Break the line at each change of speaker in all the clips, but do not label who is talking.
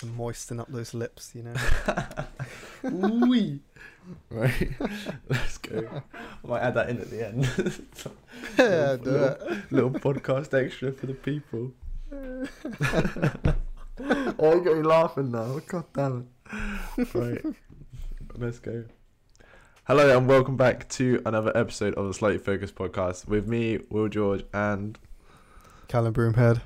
to moisten up those lips, you know.
Wee. Right, let's go. I might add that in at the end.
yeah,
Little-
do
little-
it.
Little podcast extra for the people. oh, you got me laughing now. God damn it. Right, let's go. Hello and welcome back to another episode of the Slightly Focused podcast with me, Will George, and
Callum Broomhead.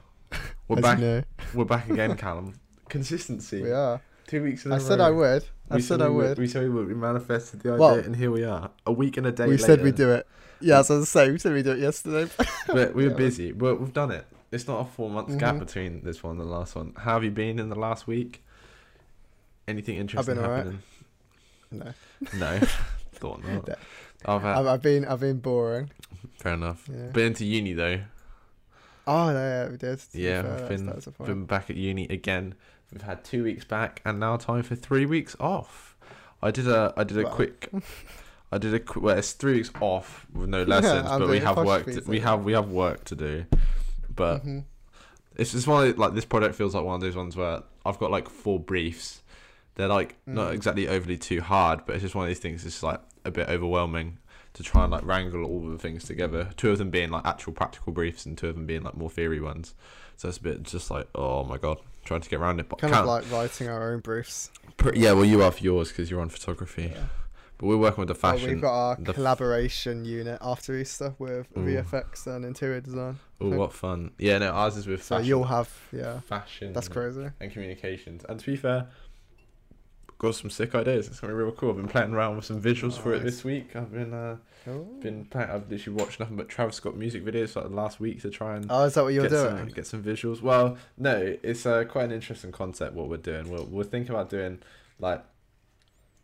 we're
as
back.
You know.
We're back again, Callum. Consistency.
We are.
Two weeks in a
I said. I would. I
We
said
we
I would.
We said we would. We manifested the idea,
Well-
and here we are. A week and a day
We
later.
said we'd do it. Yeah, as I was saying, we said we'd do it yesterday.
But we were
Yeah.
busy. But we've done it. It's not a four month gap
Mhm.
between this one and the last one. How have you been in the last week? Anything interesting
been alright.
happening?
no,
No, thought not. I've had,
I've, I've been I've been boring.
fair enough.
Yeah.
Been into uni though.
Oh no, yeah, we did.
Yeah,
fair,
I've been been back at uni again. We've had two weeks back, and now time for three weeks off. I did a I did a
Wow.
quick. I did a quick. Well, it's three weeks off with no lessons,
I'm
but we have work. To, we have we have work to do, but
Mhm.
it's just one of, like this project feels like one of those ones where I've got like four briefs. They're like not
Mm.
exactly overly too hard, but it's just one of these things. It's like a bit overwhelming to try and like wrangle all the things together. Two of them being like actual practical briefs, and two of them being like more theory ones. So it's a bit just like oh my god, trying to get around it. But
Kind of like writing our own briefs.
yeah, well you are for yours because you're on photography,
Yeah.
but we're working with the fashion.
we've got our
the f-
collaboration unit after Easter with
Ooh.
VFX and interior design.
oh, what fun! Yeah, no, ours is with
So
fashion.
you'll have yeah.
fashion.
That's crazy.
and communications. And to be fair, got some sick ideas. It's gonna be real cool. I've been playing around with some visuals for it this week. I've been uh,
Cool.
been playing. I've literally watched nothing but Travis Scott music videos for like the last week to try and
Oh, is that what you're
get
doing?
some get some visuals. Well, no, it's uh, quite an interesting concept what we're doing. We're we're thinking about doing like.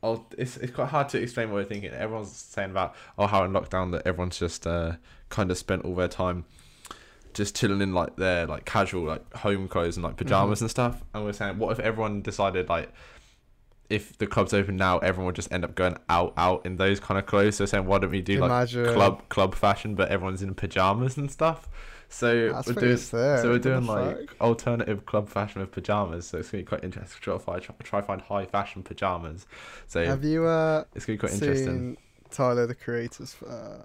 Oh, it's it's quite hard to explain what we're thinking. Everyone's saying about oh how in lockdown that everyone's just uh, kind of spent all their time just chilling in like their like casual like home clothes and like pajamas
Mhm.
and stuff. And we're saying, what if everyone decided like if the club's open now, everyone would just end up going out out in those kind of clothes. So saying, why don't we do like
Imagine.
club club fashion, but everyone's in pajamas and stuff. So
That's
we're doing so we're doing like
fuck?
alternative club fashion with pajamas. So it's gonna be quite interesting. Try to find try, try find high fashion pajamas. So
Have you uh
it's gonna be quite
seen
interesting.
Tyler the Creator's uh,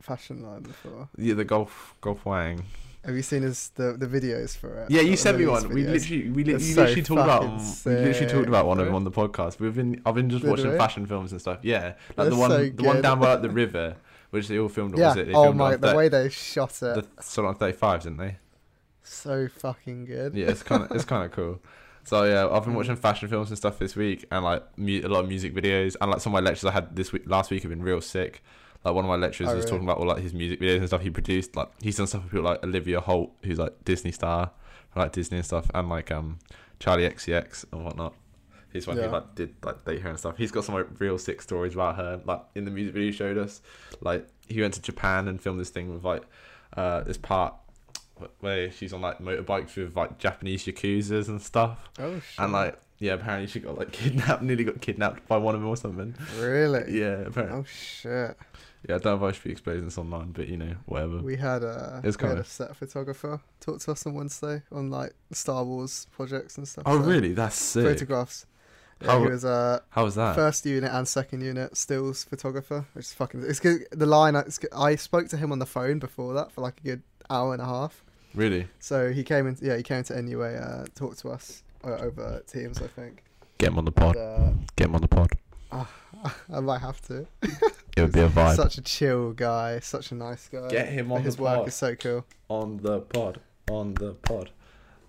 fashion line before?
Yeah, the golf golf wang.
Have you seen his the, the videos for it?
Yeah, you sent me one. We
videos?
literally, we li- you
so
literally talked about, we literally talked about one of them on the podcast. We've been, I've been just
Did
watching
we?
fashion films and stuff. Yeah, like the one,
so
the one down by like, the river, which they all filmed. on,
Yeah.
Was it? They
Oh my, the
thir-
way they shot it,
the sort of thirty fives, didn't they?
so fucking good.
Yeah, it's kind of, it's kind of cool. So yeah, I've been watching fashion films and stuff this week, and like mu- a lot of music videos, and like some of my lectures I had this week, last week have been real sick. Like one of my lecturers
Oh,
was
really?
talking about all like his music videos and stuff he produced. Like he's done stuff with people like Olivia Holt, who's like Disney star, like Disney and stuff, and like um Charli XCX and whatnot. He's one
Yeah.
who like did like date her and stuff. He's got some like real sick stories about her. Like in the music video he showed us, like he went to Japan and filmed this thing with like uh this part where she's on like motorbikes with like Japanese yakuza's and stuff.
Oh shit.
And like, yeah, apparently she got like kidnapped, nearly got kidnapped by one of them or something.
really?
Yeah, apparently.
Oh shit.
Yeah, I don't know if I should be exposing this online, but you know, whatever.
We had a
It's
we had a set photographer talk to us on Wednesday on like Star Wars projects and stuff.
oh,
so
really? That's sick.
Photographs. Yeah,
How-
he was uh
How was that?
first unit and second unit stills photographer, which is fucking. It's good. The line it's I spoke to him on the phone before that for like a good hour and a half.
Really?
So he came in. Yeah, he came to NUA uh, talk to us uh, over Teams, I think.
Get him on the
And,
pod.
uh,
Get him on the pod.
I might have to.
It would be a vibe.
Such a chill guy, such a nice guy.
Get him on
His
the
work
pod.
is so cool.
On the pod. On the pod.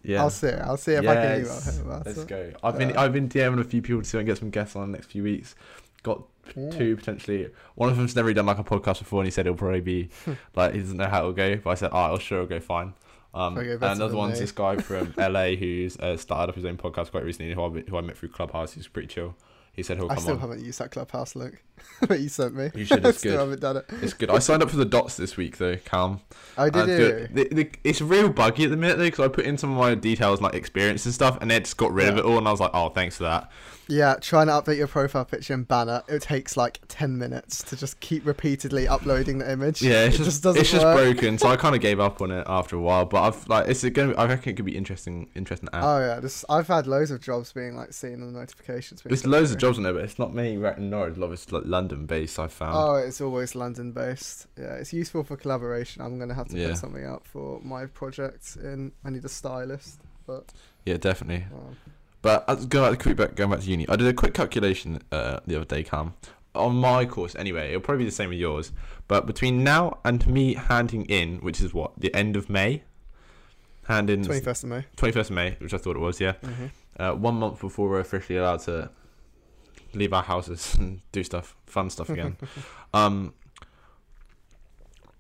Yeah.
I'll see. I'll see if I can email
Yes.
him about
Let's
it.
go. I've been
Yeah.
I've been DMing a few people to see if I can get some guests on the next few weeks. Got two potentially. One of them's never done like a podcast before, and he said it'll probably be like he doesn't know how it'll go. But I said, oh, I'm sure it'll go fine. Um,
Probably go
and another one's
me.
this guy from LA who's uh, started up his own podcast quite recently, who I, met- who I met through Clubhouse. He's pretty chill. He said he'll come on.
I still
on.
haven't used that clubhouse link that you sent me.
You should,
I
it's
still
good.
haven't done it.
It's good. I signed up for the dots this week though, Calm.
I did
And
you?
the- the- it's real buggy at the minute though, because I put in some of my details like experience and stuff, and it just got rid of it all, and I was like, oh, thanks for that.
Yeah, trying to update your profile picture and banner. It takes like ten minutes to just keep repeatedly uploading the image.
Yeah, it's
it
just,
just doesn't
it's just
work.
broken, so I kind of gave up on it after a while. But I've like, it's gonna. I reckon it could be interesting, interesting app.
Oh yeah, this I've had loads of jobs being like seen in the notifications.
There's loads of jobs on there, but it's not me right in Norwich. A lot of it's like London based. I found.
Oh, it's always London based. Yeah, it's useful for collaboration. I'm gonna have to
Yeah.
put something out for my project. In I need a stylist, but
Yeah, definitely.
um,
But uh, going back, quick back, going back to uni, I did a quick calculation uh, the other day, Cam. On my course, anyway, it'll probably be the same with yours. But between now and me handing in, which is what the end of May, hand in
twenty first of May.
twenty first of May, which I thought it was, yeah.
Mm-hmm.
Uh, one month before we're officially allowed to leave our houses and do stuff, fun stuff again. um,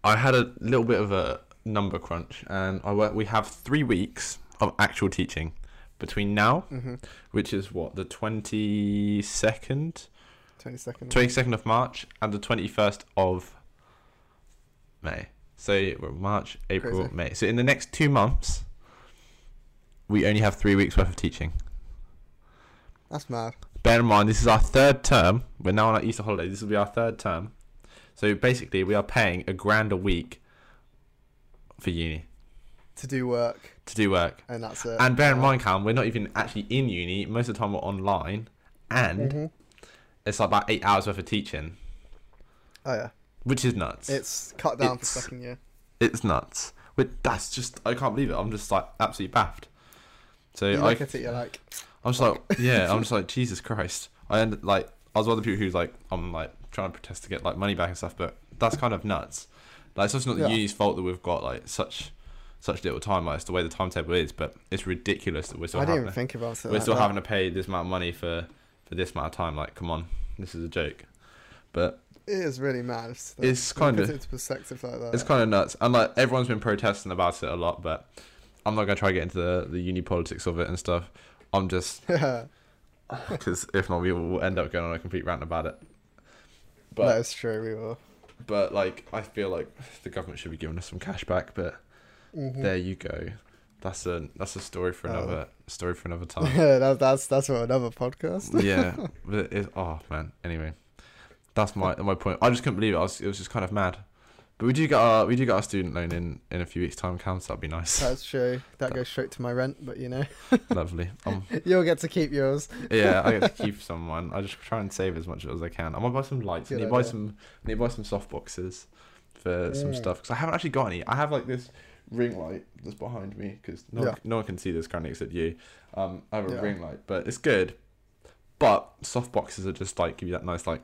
I had a little bit of a number crunch, and I work, we have three weeks of actual teaching between now
Mm-hmm.
which is what the 22nd
Twenty second.
22nd of march and the 21st of may. So we're march april
Crazy.
may. So in the next two months we only have three weeks worth of teaching.
That's mad.
bear in mind this is our third term. We're now on our easter holiday. This will be our third term. So basically we are paying a grand a week for uni.
To do work,
to do work
and that's it.
and bear in mind Cam, we're not even actually in uni most of the time we're online and
Mhm.
it's like about eight hours worth of teaching
Oh yeah,
which is nuts.
it's cut down
It's-
for second year.
it's nuts. But that's just I can't believe it. I'm just like absolutely baffed. So
You
I,
look at it, you're like,
I'm just like yeah, I'm just like Jesus Christ. I ended like I was one of the people who's like I'm like trying to protest to get like money back and stuff, but that's kind of nuts. Like it's also not the
Yeah.
uni's fault that we've got like such such little time. Like it's the way the timetable is, but it's ridiculous that we're still
I didn't
having
even
to,
think about it.
we're
like
still
that.
having to pay this amount of money for for this amount of time. Like come on, this is a joke. But
It is really mad. It's,
It's kinda-
put it perspective like that.
It's kind of nuts, and like everyone's been protesting about it a lot, but I'm not gonna try to get into the the uni politics of it and stuff. I'm just because if not, we will end up going on a complete rant about it.
that
But
is true. We will.
but like I feel like the government should be giving us some cash back. But
Mhm.
there you go. That's a that's a story for
Oh.
another story for another time.
Yeah, that, that's that's for another podcast.
yeah, but it, oh man. Anyway, that's my my point. I just couldn't believe it. I was, it was just kind of mad. But we do get our we do get our student loan in in a few weeks' time. Counts that'd be nice.
That's true. That goes straight to my rent, but you know,
Lovely. Um,
you'll get to keep yours.
yeah, I get to keep someone. I just try and save as much as I can. I'm gonna buy some lights. I need to buy some. I need to buy some soft boxes for some
Mm.
stuff because I haven't actually got any. I have like this ring light that's behind me because no,
Yeah.
one, no one can see this currently except you. Um, I have a
Yeah.
ring light, but it's good. But soft boxes are just like give you that nice like,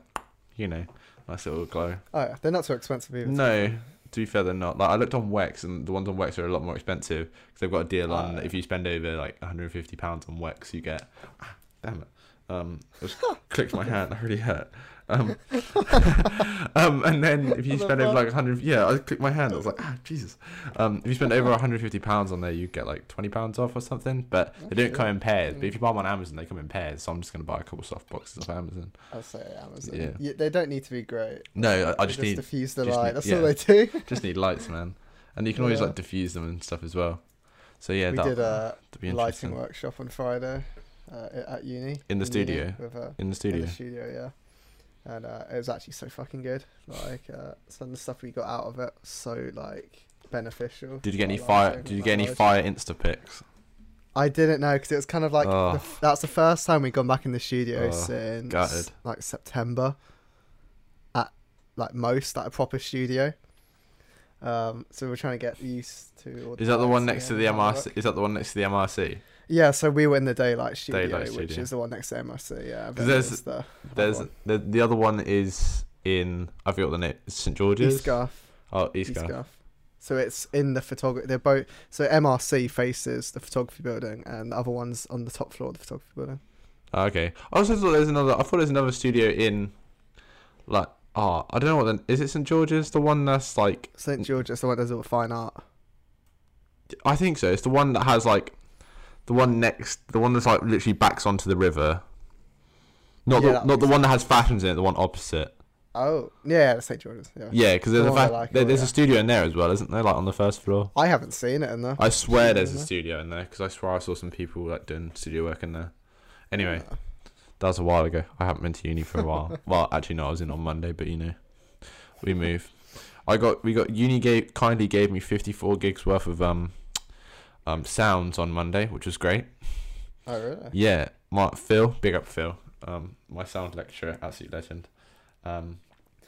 you know, nice little glow.
Oh yeah, they're not so expensive either.
No, to be fair, they're not. Like I looked on Wex, and the ones on Wex are a lot more expensive because they've got a deal on.
Ah.
If you spend over like 150 pounds on Wex, you get. Ah, damn it! Um, I just clicked my hand. That really hurt. Um, um, and then if you spend over like 100, yeah, I clicked my hand. I was like, ah, Jesus. Um, if you spend over 150 pounds on there, you get like 20 pounds off or something. But they don't come in pairs. But if you buy them on Amazon, they come in pairs. So I'm just gonna buy a couple soft boxes off Amazon.
I'll say Amazon.
Yeah.
Yeah. they don't need to be great.
No, I, I
They
just need
diffuse the light.
need-
That's
yeah.
all they do.
just need lights, man. And you can always
Yeah.
like diffuse them and stuff as well. So yeah,
we
that,
did a lighting workshop on Friday uh, at uni.
In the
uni
studio?
With, uh,
in the
In
studio.
the studio, yeah. And uh, it was actually so fucking good. Like uh, some of the stuff we got out of it, was so like beneficial.
Did you get any fire? Did you get any fire Insta pics?
I didn't know because it was kind of like
Oh.
the that's the first time we've gone back in the studio
Oh,
since
gutted.
like September. At like most, like a proper studio. Um, so we're trying to get used to. All
Is that the one next to the MRC?
works.
Is that the one next to the MRC?
Yeah, so we were in the daylight studio,
Daylight
which is the one next to MRC. Yeah,
there's-
the
There's
one.
the the other one is in I forgot the name. St George's.
East Garth.
Oh, East,
East
Garth.
So it's in the photography. They're both. So MRC faces the photography building, and the other one's on the top floor of the photography building.
Oh, okay. I also thought there's another. I thought there's another studio in, like, oh, I don't know what. Then is it St George's? The one that's like,
St George's, the one that does all the fine art.
I think so. It's the one that has like, the one next, the one that's like literally backs onto the river. Not
Yeah,
the
that
not the one that has fashions in it. The one opposite.
Oh, yeah, the St George's. Yeah.
Yeah, because there's
The
a
one I
fa-
like,
there-
oh,
there's
yeah.
a studio in there as well, isn't there? Like on the first floor.
I haven't seen it in there.
I swear there's a studio in there because I swear I saw some people like doing studio work in there. Anyway, that was a while ago. I haven't been to uni for a while. well, actually, no, I was in on Monday, but you know, we move. I got we got uni gave kindly gave me 54 gigs worth of um um sounds on Monday, which was great.
Oh, really?
Yeah, Mark Phil, big up Phil, um, my sound lecturer, absolute legend. Um,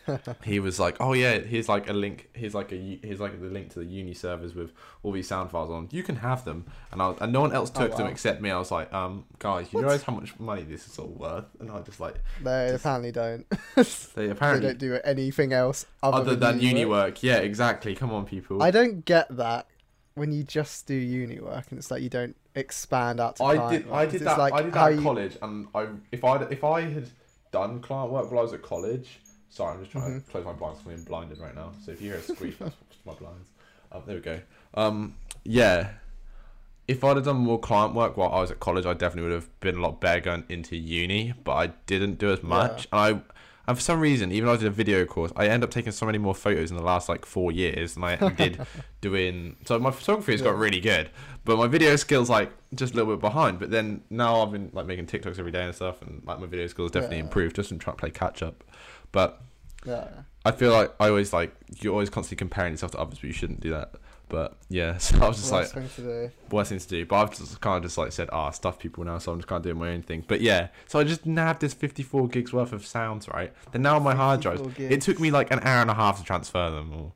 he was like, "Oh yeah, here's like a link. Here's like a here's like the link to the uni servers with all these sound files on. You can have them." And I was, and no one else
Oh,
took them except me. I was like, "Um, guys, you
What?
realize how much money this is all worth?" And I just like
They
Just-
apparently don't.
they
They
apparently
don't do anything else other,
other than uni work. Yeah, exactly. Come on, people.
I don't get that when you just do uni work and it's like you don't expand out to
I did. I did that.
like
I did that at college, and I if I if I had done client work while I was at college. Sorry, I'm just trying
Mm-hmm.
to close my blinds I'm being blinded right now. So if you hear a squeak, that's my blinds. Um, there we go. Um, yeah. If I'd have done more client work while I was at college, I definitely would have been a lot better going into uni. But I didn't do as much, and I. And for some reason, even though I did a video course, I end up taking so many more photos in the last like four years than I did doing. So my photography has got really good, but my video skills like just a little bit behind. But then now I've been like making TikToks every day and stuff, and like my video skills definitely
Yeah.
improved just in trying to play catch up. But
Yeah.
I feel like I always like you're always constantly comparing yourself to others, but you shouldn't do that. But yeah, so I was just
Worst
like,
thing
worst thing to do. But I've just kind of just like said, ah, stuff people now, so I'm just kind of doing my own thing. But yeah, so I just nabbed this 54 gigs worth of sounds, right? Then now on my hard drives,
54
it took me like an hour and a half to transfer them. Or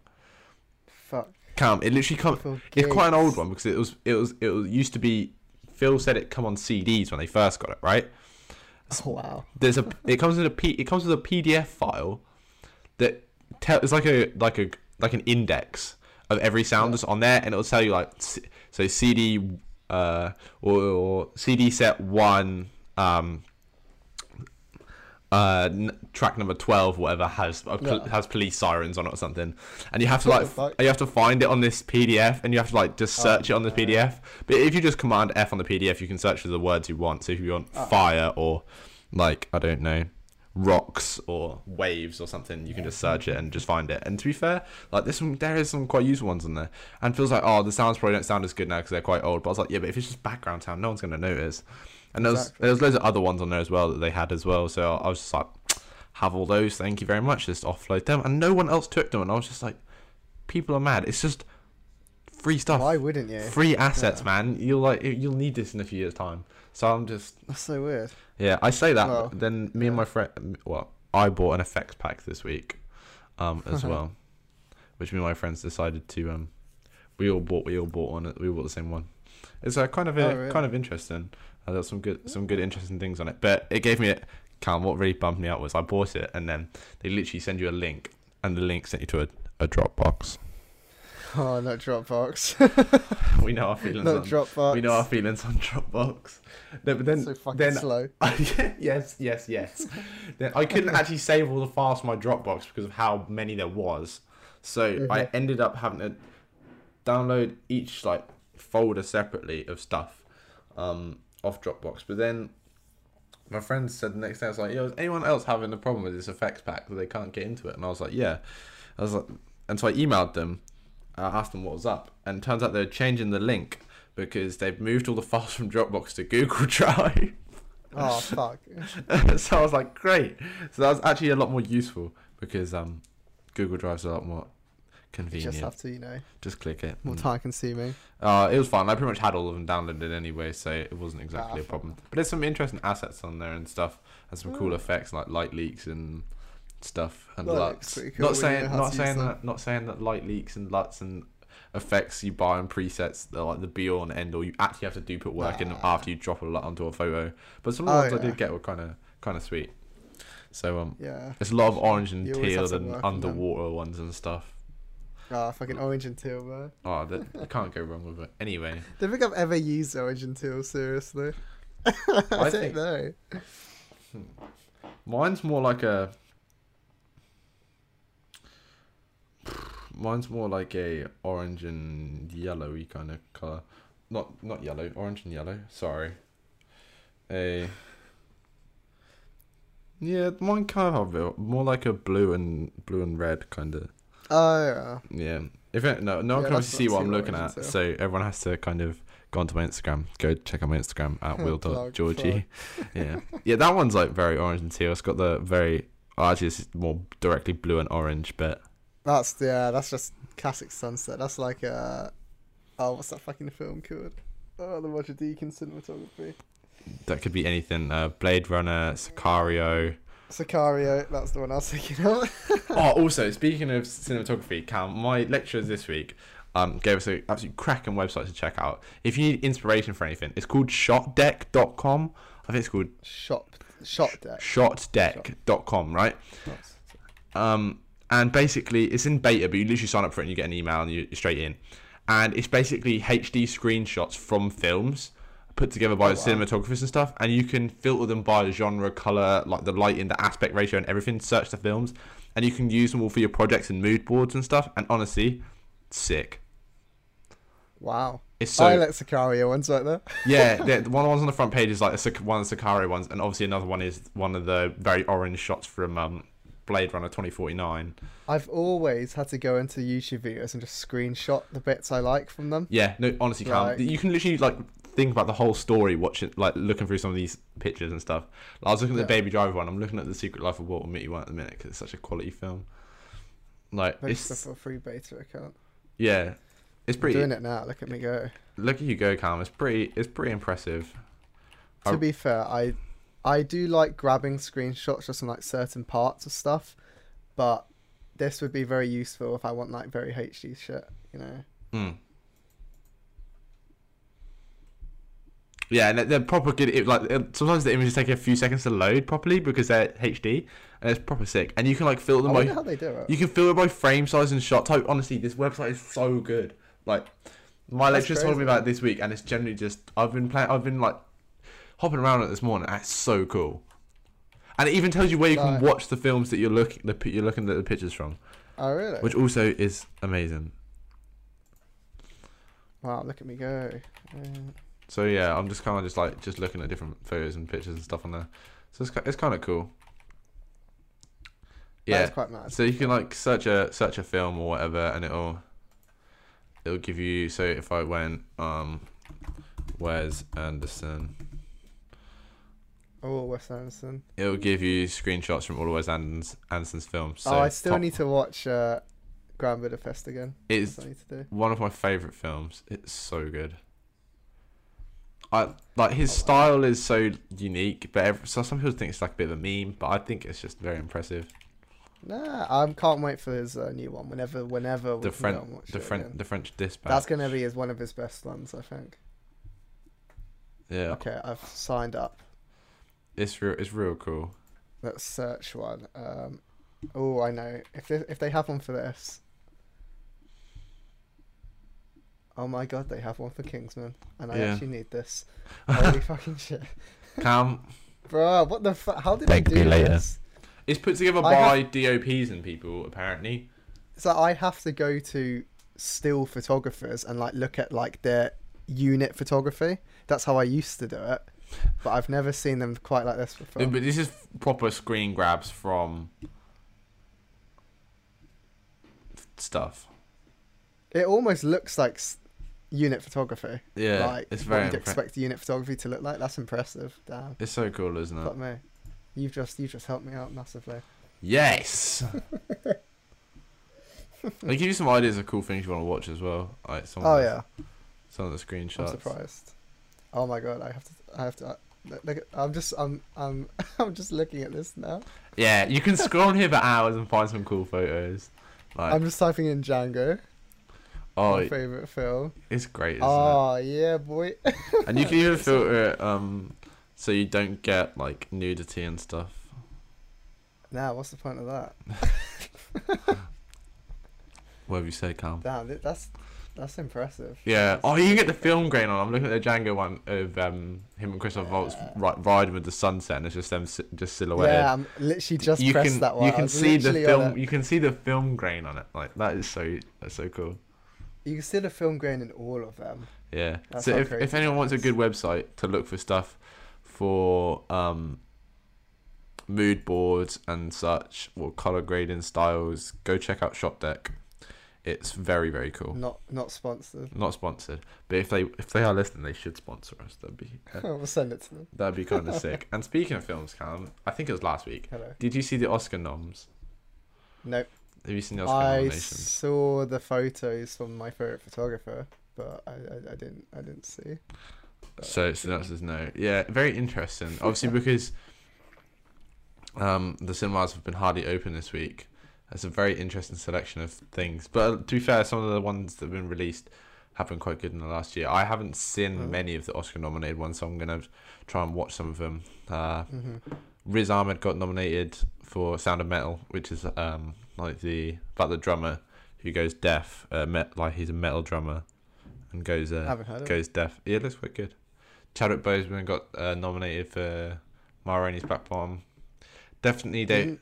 Fuck.
come, it literally come.
54
It's quite an old one because it was it was it was used to be. Phil said it come on CDs when they first got it, right?
Oh, wow.
There's a it comes in a P it comes with a PDF file that tell it's like a like a like an index of every sound that's on there, and it'll tell you like so CD uh or, or CD set one um uh n- track number 12 whatever has a pol-
Yeah.
has police sirens on it or something and you have to like
fuck?
you have to find it on this pdf and you have to like just
Oh,
search it on this pdf but if you just command f on the pdf you can search for the words you want so if you want
Oh.
fire or like i don't know rocks or waves or something you can just search it and just find it. And to be fair like this one, there is some quite useful ones in there. And feels like oh the sounds probably don't sound as good now because they're quite old. But i was like yeah but if it's just background sound no one's going to notice. And there's
Exactly.
there was loads of other ones on there as well that they had as well. So i was just like have all those. Thank you very much. Just offload them. And no one else took them. And i was just like people are mad. It's just free stuff.
Why wouldn't you?
free assets
Yeah.
man. You'll like you'll need this in a few years time. So i'm just
That's so weird.
Yeah, I say that.
Well,
then me and my friend, well, I bought an effects pack this week, um, as well, which me and my friends decided to um, we all bought, we all bought one, we bought the same one. It's uh, kind of
Oh, really?
kind of interesting. Uh, there's some good, some good interesting things on it, but it gave me a. Calm. What really bumped me out was I bought it, and then they literally send you a link, and the link sent you to a, a Dropbox.
Oh, not Dropbox.
we know our feelings.
not
on,
Dropbox.
we know our feelings on Dropbox. No, but then
so fucking
then
slow.
yes, yes, yes. then I couldn't actually save all the files from my Dropbox because of how many there was. So I
Mhm.
ended up having to download each like folder separately of stuff um, off Dropbox. But then my friend said the next day, I was like, "Yo, is anyone else having a problem with this effects pack that they can't get into it?" And I was like, "Yeah." I was like, and so I emailed them, I asked them what was up, and turns out they're changing the link because they've moved all the files from Dropbox to Google Drive.
Oh fuck.
so I was like, great. So that was actually a lot more useful because um, Google Drive's a lot more convenient.
You just have to, you know,
Just click it.
more time consuming.
Uh, it was fine. I pretty much had all of them downloaded anyway, so it wasn't exactly
Ah,
a problem. But there's some interesting assets on there and stuff, and some cool
Oh.
effects like light leaks and stuff and
That
LUTs.
cool
not saying, not saying
them.
that, not saying that light leaks and LUTs and effects you buy and presets they're like the be all and end all. You actually have to do put work in them after you drop a LUT onto a photo. But some of
Oh,
the ones I
yeah.
did get were kind of kind of sweet. So um,
Yeah.
there's a lot of orange and
You
teal and underwater ones and stuff.
Ah, fucking orange and teal, man.
Oh, that you can't go wrong with it. Anyway,
Don't think I've ever used orange and teal. Seriously. I,
I
don't
think-
know.
Mine's more like a. Mine's more like a orange and yellowy kind of color. Not not yellow, orange and yellow. Sorry. A. Yeah, mine kind of more like a blue and blue and red kind of.
Oh yeah.
Yeah. If it, no, no one
Yeah,
can obviously see what I'm looking at,
until-
so everyone has to kind of go onto my Instagram. Go check out my Instagram at will.georgee. yeah, yeah, that one's like very orange and teal. It's got the very. Oh, actually, it's more directly blue and orange, but
That's yeah. That's just classic sunset. That's like uh oh, what's that fucking film called? Oh, the Roger Deakins cinematography.
that could be anything. Uh, Blade Runner, Sicario.
Sicario. That's the one I was thinking of.
oh, also speaking of cinematography, Cam, my lecturers this week um gave us an absolute cracking website to check out. If you need inspiration for anything, it's called shotdeck.com. I think it's called
Shot. Shot deck.
shotdeck.com, right?
That's-
Um, and basically, it's in beta, but you literally sign up for it and you get an email and you- you're straight in. And it's basically HD screenshots from films put together by
Oh,
the
wow.
cinematographers and stuff. And you can filter them by genre, color, like the lighting, the aspect ratio, and everything. Search the films, and you can use them all for your projects and mood boards and stuff. And honestly, sick.
Wow.
It's so
I like Sicario ones right there.
yeah, the one of the ones on the front page is like a, one of the Sicario ones, and obviously another one is one of the very orange shots from um, Blade Runner 2049.
I've always had to go into YouTube videos and just screenshot the bits I like from them.
Yeah, no, honestly,
Like-
you can literally like think about the whole story, watching like looking through some of these pictures and stuff. Like, I was looking at the Baby Driver one. I'm looking at the Secret Life of Walter Mitty one at the minute because it's such a quality film. Like it's
for a free beta account.
yeah, it's
I'm
pretty.
doing it now. Look at me go.
Look at you go, Cam. It's pretty. It's pretty impressive.
To
I-
be fair, I I do like grabbing screenshots just on like certain parts of stuff, but this would be very useful if I want like very HD shit. You know.
Mm. Yeah, and they're- proper good. It, like sometimes the images take a few seconds to load properly because they're HD, and it's proper sick. And you can like filter
I
them by
wonder how they do it.
You can filter by frame size and shot type. Honestly, this website is so good. Like my
That's
lecturers told me about it this week, and it's generally just I've been playing. I've been like hopping around it this morning. That's so cool, and it even tells you where you can
Right.
watch the films that you're looking the pi- you're looking at the pictures from,
Oh really?
which also is amazing.
Wow, look at me go. Uh,
So yeah, I'm just kind of just like just looking at different photos and pictures and stuff on there. So it's ki- it's kind of cool. Yeah.
is quite mad.
So you can like search a search a film or whatever, and it'll it'll give you. So if I went um, Wes Anderson,
Oh, Wes Anderson.
it'll give you screenshots from all of Wes Anderson's, Anderson's films. So
oh, I still
top-
need to watch uh, Grand Budapest again.
It's
That's what I need to do.
one of my favorite films. It's so good. I like his
Oh, wow.
style is so unique, but ev so some people think it's like a bit of a meme, but I think it's just very impressive.
Nah, I can't wait for his uh, new one. Whenever, whenever
The French,
watch
the French, the French Dispatch.
That's gonna be his one of his best ones, I think.
yeah,
Okay, I've signed up.
It's real. It's real cool.
Let's search one. Um, oh, I know. If they, if they have one for this. Oh my god, they have one for Kingsman, and I
Yeah.
actually need this. Holy fucking shit,
Cam,
bro! What the fuck? How did
Thank
they do
me later.
this?
It's put together
I
by DOPs and people apparently.
So I have to go to still photographers and like look at like their unit photography. That's how I used to do it, but I've never seen them quite like this before.
But this is proper screen grabs from stuff.
It almost looks like unit photography.
Yeah,
like
it's
what
very.
you'd
Impre-
expect unit photography to look like. That's impressive. Damn,
it's so cool, isn't it?
fuck me. You've just you've just helped me out massively.
Yes. they give you some ideas of cool things you want to watch as well. Like some.
Oh yeah,
Some of the screenshots.
I'm surprised. Oh my god, I have to. I have to. uh, at, I'm just. I'm. I'm. I'm just looking at this now.
Yeah, you can scroll on here for hours and find some cool photos. Like,
I'm just typing in Django.
oh,
my favorite film.
it's great, isn't
Oh yeah, boy.
And you can even filter it um, so you don't get like nudity and stuff.
now, what's the point of that?
Whatever you say, Calm.
Damn, that's that's impressive.
Yeah. Oh, you can get the film grain on. I'm looking at the Django one of um, him and Christoph Waltz ri- riding with the sunset, and it's just them si- just silhouetted.
Yeah, I'm literally just
you
pressed
can
that one.
you can see the film. You can see the film grain on it. Like that is so that's so cool.
You can see the film grain in all of them.
Yeah.
That's
so if if anyone wants a good website to look for stuff for um mood boards and such, or color grading styles, go check out Shot Deck. It's very very cool.
Not not sponsored.
Not sponsored, but if they if they are listening, they should sponsor us. That'd be
we'll send it to them.
that'd be kind of sick. And speaking of films, Callum, I think it was last week.
Hello.
Did you see the Oscar noms?
Nope.
Have you seen the Oscar
I
nominations?
saw the photos from my favorite photographer, but I, I, I didn't I didn't see.
So so that's just no. Yeah, very interesting. Obviously because um the cinemas have been hardly open this week. It's a very interesting selection of things. But uh, to be fair, some of the ones that have been released have been quite good in the last year. I haven't seen
Oh.
many of the Oscar nominated ones, so I'm gonna try and watch some of them. Uh,
hmm
Riz Ahmed got nominated for Sound of Metal, which is um like the about the drummer who goes deaf. Uh, met like he's a metal drummer and goes uh,
haven't heard of it.
goes deaf. Yeah, it looks quite good. Chadwick Boseman got uh, nominated for Ma Rainey's Black Bottom. Definitely, they
Didn't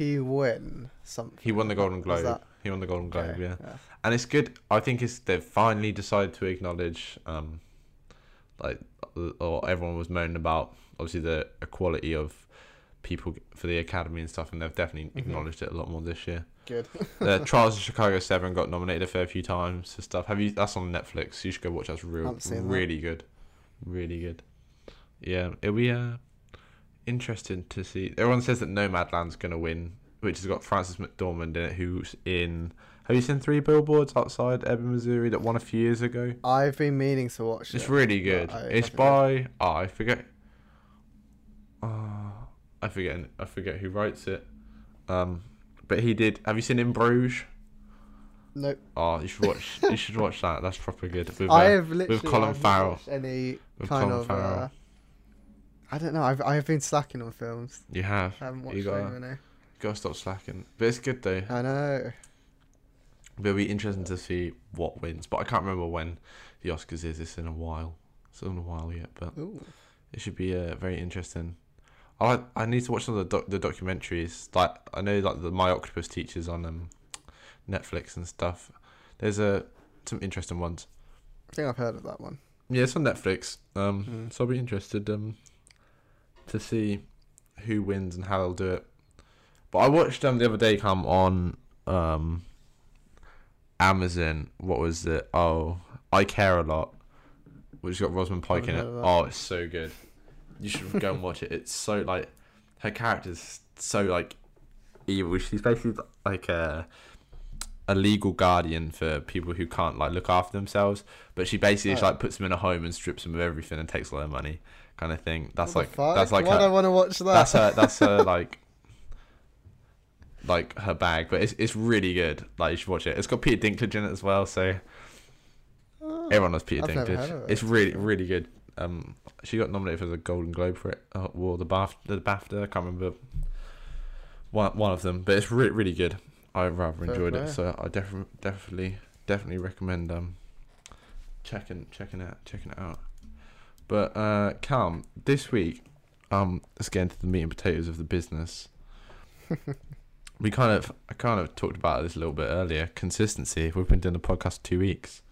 he win something?
he won the Golden Globe. He won the Golden Globe,
okay,
yeah. And it's good. I think it's they've finally decided to acknowledge, um, like, or everyone was moaning about obviously the equality of people for the Academy and stuff, and they've definitely
Mhm.
acknowledged it a lot more this year.
Good.
The Trials of Chicago Seven got nominated a fair few times for stuff. Have you? That's on Netflix. You should go watch. That's real,
Haven't that.
really good, really good. Yeah, it'll be uh, interesting to see. Everyone says that Nomadland's gonna win, which has got Frances McDormand in it, who's in. Have you seen Three Billboards Outside Ebbing, Missouri, that won a few years ago?
I've been meaning to watch
It's
it.
really good.
I
It's by oh, I forget. Uh, I forget. I forget who writes it. Um, but he did. Have you seen In Bruges?
Nope.
Oh, you should watch. you should watch that. That's proper good. With,
I
uh,
have literally
Colin Farrell.
watched any
with
kind
Colin
of.
Farrell.
Uh, I don't know. I've I've been slacking on films.
you have.
I haven't watched
You gotta-
no.
Gotta stop slacking. But it's good though.
I know.
But it'll be interesting to see what wins. But I can't remember when the Oscars is. It's in a while. It's in a while yet. But
Ooh.
it should be uh, very interesting. I I need to watch some of the doc- the documentaries. Like I know like the My Octopus teachers on um Netflix and stuff. There's a some interesting ones.
I think I've heard of that one.
Yeah, it's on Netflix. Um,
Mm.
so I'll be interested um to see who wins and how they'll do it. But I watched um the other day come on um Amazon. What was it? Oh, I care a lot, which got Rosamund Pike in it.
that.
Oh, it's so good. You should go and watch it. It's so like her character's so like evil. She's basically like a a legal guardian for people who can't like look after themselves. But she basically just,
Oh.
like puts them in a home and strips them of everything and takes all their money, kind of thing. That's
What
like that's like
Why do I
her,
want to watch that?
that's her that's her like like her bag. But it's it's really good. Like you should watch it. It's got Peter Dinklage in it as well, so
Oh,
everyone loves Peter
I've
Dinklage.
it.
It's really really good. Um, she got nominated for the Golden Globe for it, uh, or the BAFTA. The BAFTA. I can't remember one one of them, but it's really really good. I rather
Fair
enjoyed it, so I definitely definitely definitely recommend um checking checking it checking it out. But uh, Calm, this week, um, let's get into the meat and potatoes of the business. we kind of I kind of talked about this a little bit earlier. Consistency. We've been doing the podcast two weeks.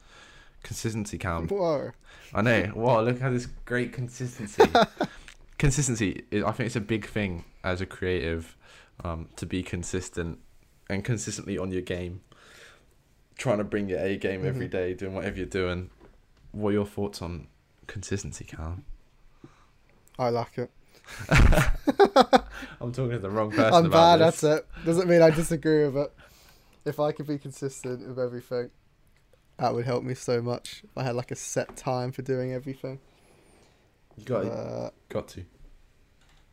Consistency, Calm.
Whoa.
I know. Wow, look at this great consistency. consistency, is, I think it's a big thing as a creative um, to be consistent and consistently on your game. Trying to bring your A game every
Mhm.
day, doing whatever you're doing. What are your thoughts on consistency, Callum?
I like it.
I'm talking to the wrong person
I'm
about
bad
this.
at it. Doesn't mean I disagree with it. If I could be consistent with everything, that would help me so much. If I had like a set time for doing everything.
You got,
Uh,
got to.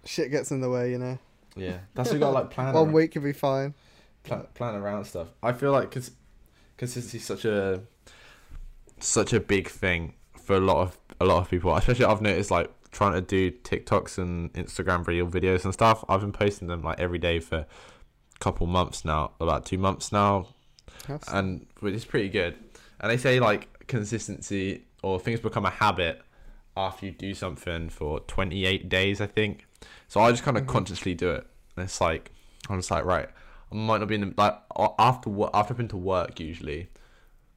shit gets in the way, you know.
Yeah, that's what you got like plan.
One
around-
week could be fine.
plan, plan around stuff. I feel like cons- consistency is such a such a big thing for a lot of a lot of people. Especially I've noticed like trying to do TikToks and Instagram reel videos and stuff. I've been posting them like every day for a couple months now, about two months now,
That's-
and which is pretty good. And they say like consistency or things become a habit after you do something for 28 days, I think. So I just kind of
Mhm.
consciously do it. And it's like I'm just like right, I might not be in the, like after after I've been to work usually.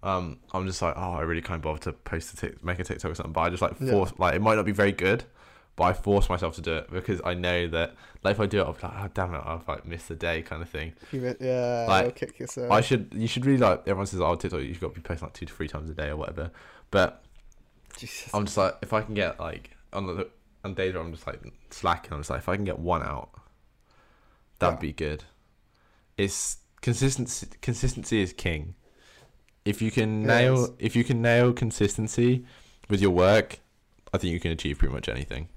Um, I'm just like, oh, I really can't bother to post a tic- make a TikTok or something, but I just like
Yeah.
force like it might not be very good, but I force myself to do it because I know that like if I do it, I'll be like, oh damn it, I've like missed the day kind of thing.
Yeah,
Like,
kick yourself.
I should you should really like everyone says oh TikTok you've got to be posting like two to three times a day or whatever, but
Jesus.
I'm just like if I can get like on the on days where I'm just like slacking, I'm just like if I can get one out, that'd
Yeah.
be good. It's consistency. Consistency is king. If you can nail,
is.
if you can nail consistency with your work, I think you can achieve pretty much anything.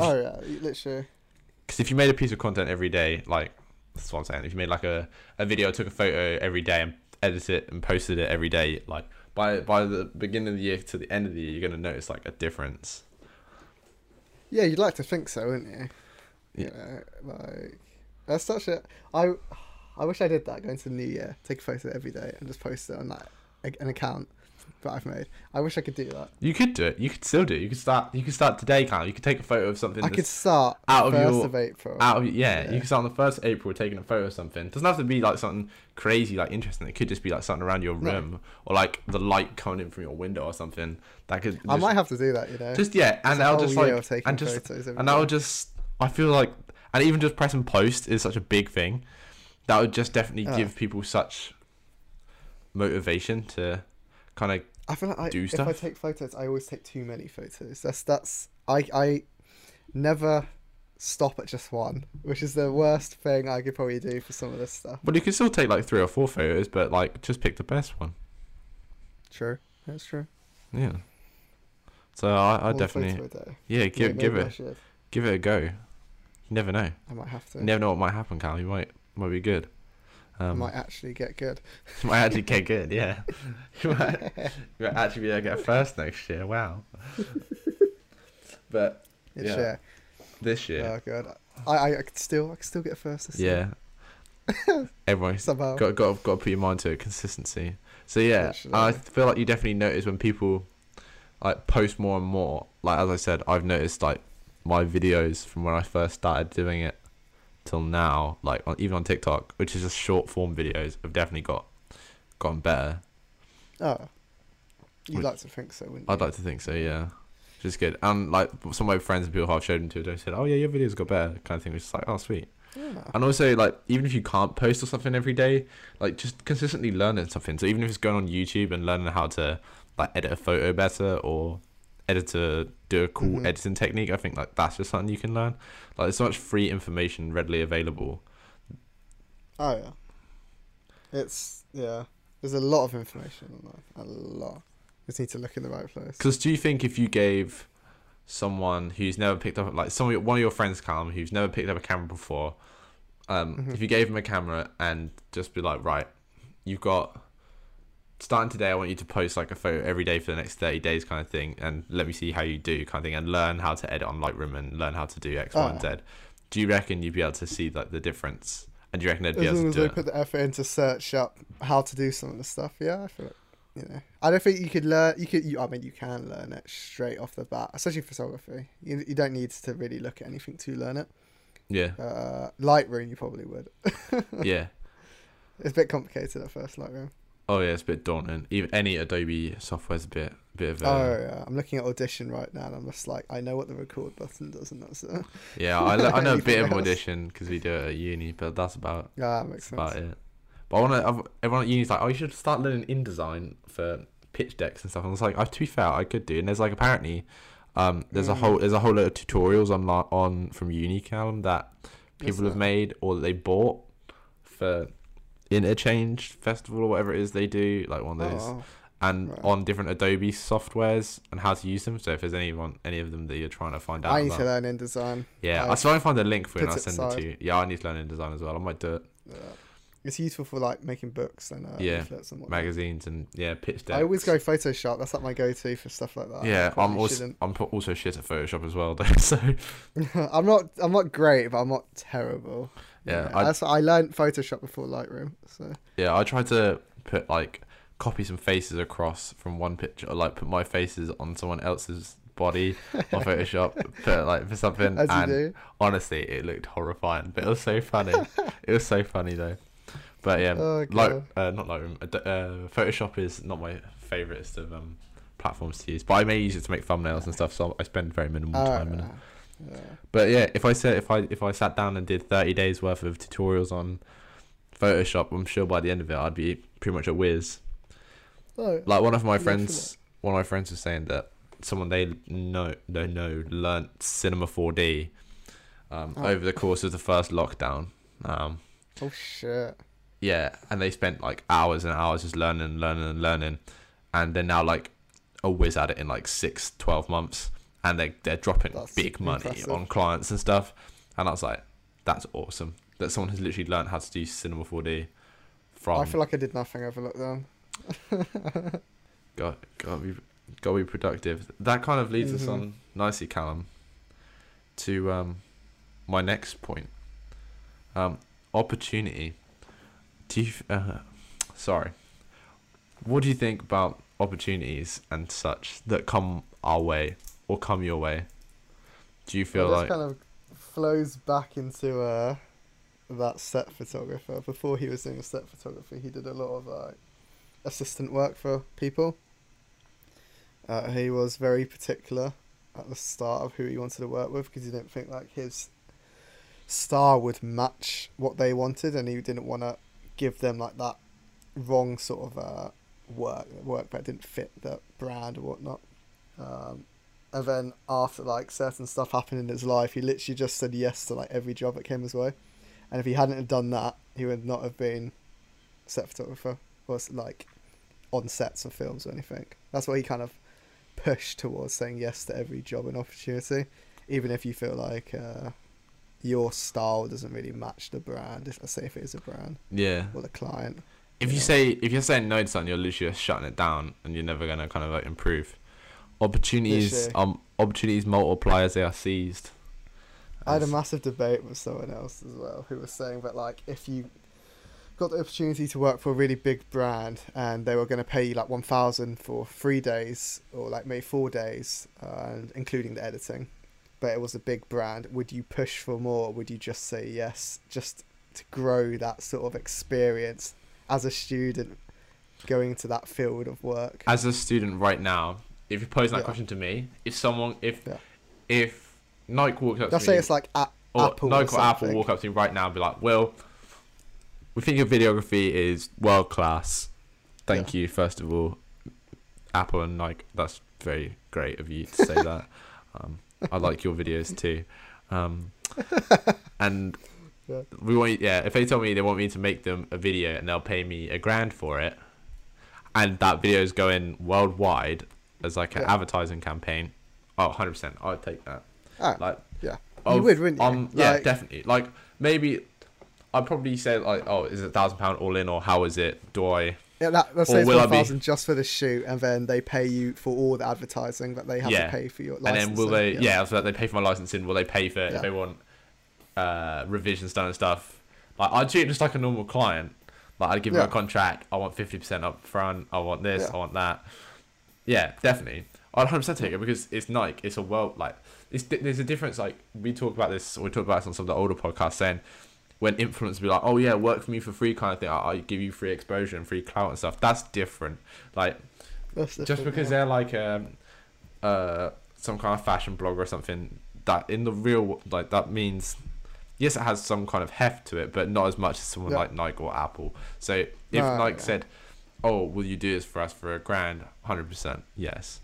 Oh yeah, you- Because
if you made a piece of content every day, like that's what I'm saying. If you made like a, a video, took a photo every day and edited it and posted it every day, like by by the beginning of the year to the end of the year, you're gonna notice like a difference.
Yeah, you'd like to think so, wouldn't you?
Yeah.
You know, like that's such a. I, I wish I did that. Go into the new year, take a photo every day, and just post it on like an account that I've made. I wish I could do that.
You could do it. You could still do it. You could start. You could start today, kind of. You could take a photo of something.
I could start
out of
first
your-
of April.
out of yeah,
Yeah.
you could start on the first of April taking a photo of something. It doesn't have to be like something crazy, like interesting. It could just be like something around your
No.
room or like the light coming in from your window or something. That could.
I might have to do that. You know.
just yeah, and I'll just like and just and
I'll
just. I feel like and even just press and post is such a big thing. That would just definitely
Ah.
give people such motivation to kind of
I feel like I,
do
if I take photos, I always take too many photos. That's that's I I never stop at just one, which is the worst thing I could probably do for some of this stuff.
But you can still take like three or four photos, but like just pick the best one.
True, that's true.
Yeah. So I, I definitely
photo a day.
yeah give
Yeah,
give it give it a go. You never know.
I might have to.
You never know what might happen, Cal. You might might be good. Um,
might actually get good.
might actually get good. Yeah. you might you might actually be able to get first next year. Wow. but
It's
Yeah.
yeah.
this year,
Oh god. I, I could still I could still get first this year.
yeah. Everyone's
Somehow.
got got got to put your mind to it. Consistency. So yeah,
Literally.
I feel like you definitely notice when people like post more and more. Like as I said, I've noticed like my videos from when I first started doing it till now, like on, even on TikTok, which is just short form videos, have definitely got gotten better.
Oh. You'd
Would-
like to think so, wouldn't you?
I'd like to think so, yeah. Just good. And like some of my friends and people who I've showed them to, they said, "Oh yeah, your videos got better," kind of thing. Which is like, oh sweet.
Yeah.
And also, like, even if you can't post or something every day, like, just consistently learning something. So even if it's going on YouTube and learning how to, like, edit a photo better or edit a, do a cool
Mhm.
editing technique, I think, like, that's just something you can learn. Like, there's so much free information readily available.
Oh yeah. It's yeah. There's a lot of information. A lot. Just need to look in the right place.
Because do you think if you gave someone who's never picked up, like, some of your, one of your friends, Callum, who's never picked up a camera before, um,
Mhm.
if you gave him a camera and just be like, right, you've got starting today, I want you to post like a photo every day for the next 30 days, kind of thing, and let me see how you do, kind of thing, and learn how to edit on Lightroom and learn how to do X, Y, and
Ah.
Z. Do you reckon you'd be able to see like the difference? And do you reckon they'd be
As
able to
as
do it?
put the effort into search up how to do some of the stuff, yeah, I feel like you know. I don't think you could learn. You could. You, I mean, you can learn it straight off the bat, especially photography. You, you don't need to really look at anything to learn it.
Yeah,
Uh, Lightroom, you probably would.
yeah.
It's a bit complicated at first, Lightroom.
Oh yeah, it's a bit daunting. Even any Adobe software's a bit, bit of a.
oh yeah, I'm looking at Audition right now, and I'm just like, I know what the record button does, and that's it.
Yeah, I, I know a bit
Anything
of audition because we do it at uni, but that's about
Yeah, that makes sense.
about it. But I want to. Everyone at uni's like, oh, you should start learning InDesign for pitch decks and stuff. And I was like, oh, to be fair, I could do. And there's like apparently, um, there's a
Mm.
whole there's a whole lot of tutorials on on from uni Callum that people have made or that they bought for interchange festival or whatever it is they do, like one of those,
Oh,
and
right.
on different Adobe softwares and how to use them. So if there's anyone any of them that you're trying to find out,
I need
about,
to learn InDesign.
yeah,
I
I'll try and find a link for it and I'll send it to you. Yeah, I need to learn InDesign as well. I might do it.
Yeah. It's useful for like making books and uh,
Yeah,
and.
Magazines and yeah, pitch decks.
I always go Photoshop. That's like my go-to for stuff like that.
Yeah, I'm also
shouldn't.
I'm also shit at Photoshop as well though. So
I'm not. I'm not great, but I'm not terrible.
Yeah,
Yeah,
I-
that's I learned Photoshop before Lightroom. So
yeah, I tried to put like copy some faces across from one picture, or, like put my faces on someone else's body on Photoshop, put like for something,
as
and
do.
honestly, it looked horrifying, but it was so funny. it was so funny though. But yeah,
Oh,
like uh, not Lightroom, uh, Photoshop is not my favoriteest of um platforms to use. But I may use it to make thumbnails and stuff, so I spend very minimal
Oh,
time in it.
Yeah.
But yeah, if I said if I if I sat down and did thirty days worth of tutorials on Photoshop, I'm sure by the end of it I'd be pretty much a whiz.
Oh,
Like one of my friends, one of my friends was saying that someone they know they know learnt Cinema 4D um,
Oh.
over the course of the first lockdown. Um,
oh shit.
yeah, and they spent like hours and hours just learning learning and learning, and they're now like a whiz at it in like six, 12 months, and they they're dropping
That's
big money
impressive.
on clients and stuff. And I was like, that's awesome that someone has literally learned how to do Cinema 4D from
I feel like I did nothing over lockdown.
got got be got be productive. That kind of leads us
Mhm.
on nicely, Callum, to um, my next point. Um, opportunity. Do you? Uh, sorry. What do you think about opportunities and such that come our way or come your way? Do you feel
Well,
like
kind of flows back into uh, that set photographer. Before he was doing set photography, he did a lot of uh, assistant work for people. Uh, he was very particular at the start of who he wanted to work with because he didn't think like his star would match what they wanted, and he didn't want to give them like that wrong sort of uh, work work that didn't fit the brand or whatnot. Um, and then after like certain stuff happened in his life, he literally just said yes to like every job that came his way. And if he hadn't have done that, he would not have been set photographer or like on sets of films or anything. That's what he kind of pushed towards saying yes to every job and opportunity, even if you feel like uh, your style doesn't really match the brand. If let's say if it is a brand
yeah?
or the client.
If you
Yeah.
say if you're saying no to something, you're literally just shutting it down, and you're never gonna kind of like improve. Opportunities, um, opportunities multiply as they are seized.
I had a massive debate with someone else as well who was saying that like if you got the opportunity to work for a really big brand and they were going to pay you like 1000 for three days or like maybe four days and including the editing but it was a big brand would you push for more? Or would you just say yes? Just to grow that sort of experience as a student going into that field of work.
As a student right now, if you pose that
Yeah.
question to me, if someone, if
Yeah.
if Nike walks up
let's
to
say
me,
it's like a-
or
Apple
Nike
or
or Apple walk up to me right now and be like, "Well, we think your videography is world class. Thank you, first of all, Apple and Nike. That's very great of you to say that. Um, I like your videos too. Um, and
Yeah.
we want, yeah. If they tell me they want me to make them a video and they'll pay me a grand for it, and that video is going worldwide as like an
Yeah.
advertising campaign, oh, 100 percent, I'd take that.
Ah,
Like,
yeah.
of-
You would, wouldn't you?
Um, yeah,
Like-
definitely. Like maybe I'd probably say like, oh, is it a thousand pound all in, or how is it? Do I?
Yeah, that, let's say it's one thousand just for the shoot, and then they pay you for all the advertising that they have
Yeah.
to pay for your
license,
And
then will they? Yeah, so they pay for my licensing. Will they pay for
Yeah.
if they want uh, revisions done and stuff? Like I'd treat it just like a normal client. Like I'd give them a contract. I want fifty percent up front. I want this.
Yeah.
I want that. Yeah, definitely. I'd hundred percent take it because it's Nike. It's a world like it's, there's a difference. Like we talk about this. We talk about this on some of the older podcasts saying when influencers be like, "Oh yeah, work for me for free," kind of thing. I, I give you free exposure and free clout and stuff. That's different. Like
That's
just
different,
because
yeah.
they're like um, uh, some kind of fashion blog or something that in the real like that means yes it has some kind of heft to it but not as much as someone
Yeah.
like nike or apple so if
No,
nike
yeah.
said oh will you do this for us for a grand 100% yes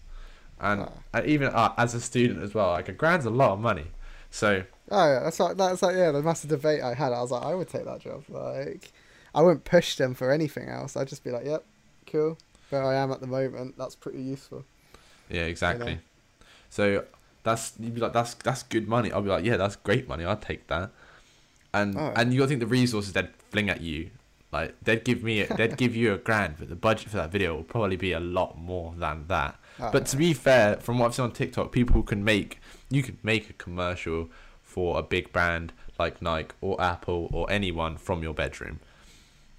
and, even uh, as a student as well like a grand's a lot of money so
Oh yeah, that's like that's like yeah, the massive debate I had. I was like, I would take that job. Like, I wouldn't push them for anything else. I'd just be like, yep, cool. Where I am at the moment, that's pretty useful.
yeah exactly
know?
so that's you'd be like that's that's good money i'll be like yeah that's great money i'd take that and
Oh.
and you gotta think the resources they'd fling at you like they'd give me a, they'd give you a grand but the budget for that video will probably be a lot more than that.
Oh,
but to be fair from what i've seen on tiktok people can make you could make a commercial for a big brand like nike or apple or anyone from your bedroom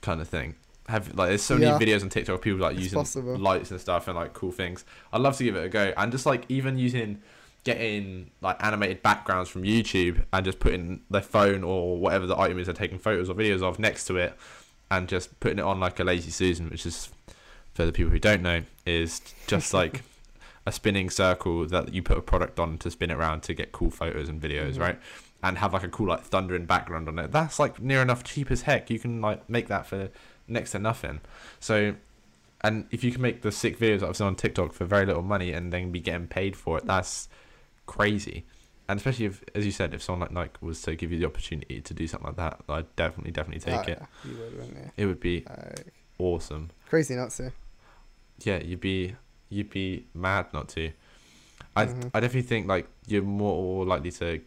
kind of thing. Have like there's so
Yeah.
many videos on tiktok of people like
It's
using
possible.
lights and stuff and like cool things. I'd love to give it a go. And just like even using getting like animated backgrounds from youtube and just putting their phone or whatever the item is they're taking photos or videos of next to it and just putting it on like a lazy susan which is for the people who don't know is just like a spinning circle that you put a product on to spin it around to get cool photos and videos,
Mhm.
right? And have like a cool like thundering background on it. That's like near enough cheap as heck. You can like make that for next to nothing. So, and if you can make the sick videos that I've seen on TikTok for very little money and then be getting paid for it, that's crazy. And especially if, as you said, if someone like Nike was to give you the opportunity to do something like that, I'd definitely, definitely take
Oh,
it.
yeah, you would, wouldn't you?
It would be
Like,
awesome.
crazy not to.
Yeah, you'd be you'd be mad not to. I
Mhm.
I definitely think like you're more likely to,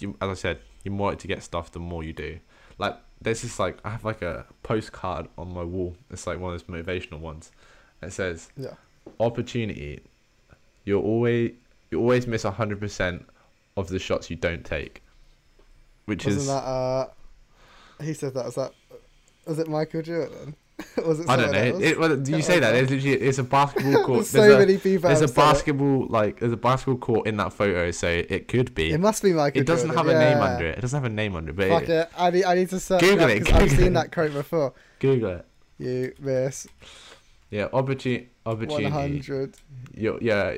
you, as I said, you're more likely to get stuff the more you do. Like there's this like I have like a postcard on my wall. It's like one of those motivational ones. It says
Yeah.
opportunity. You'll always you always miss hundred percent of the shots you don't take, which
Wasn't
is
that uh he said that was that was it Michael Jordan? was it
I don't know.
else?
It, well, do you say that? There's literally it's a basketball court.
There's so
there's a,
many people
there's a
said it.
basketball like there's a basketball court in that photo, so it could be.
It must be Michael
It doesn't
Jordan,
have a name under it. It doesn't have a name under it. But
Fuck
it,
it. I need, I need to search
Google it,
'cause I've
Google
seen that quote before.
Google it.
You miss
Yeah, opportunity. Opportunity.
100.
You yeah.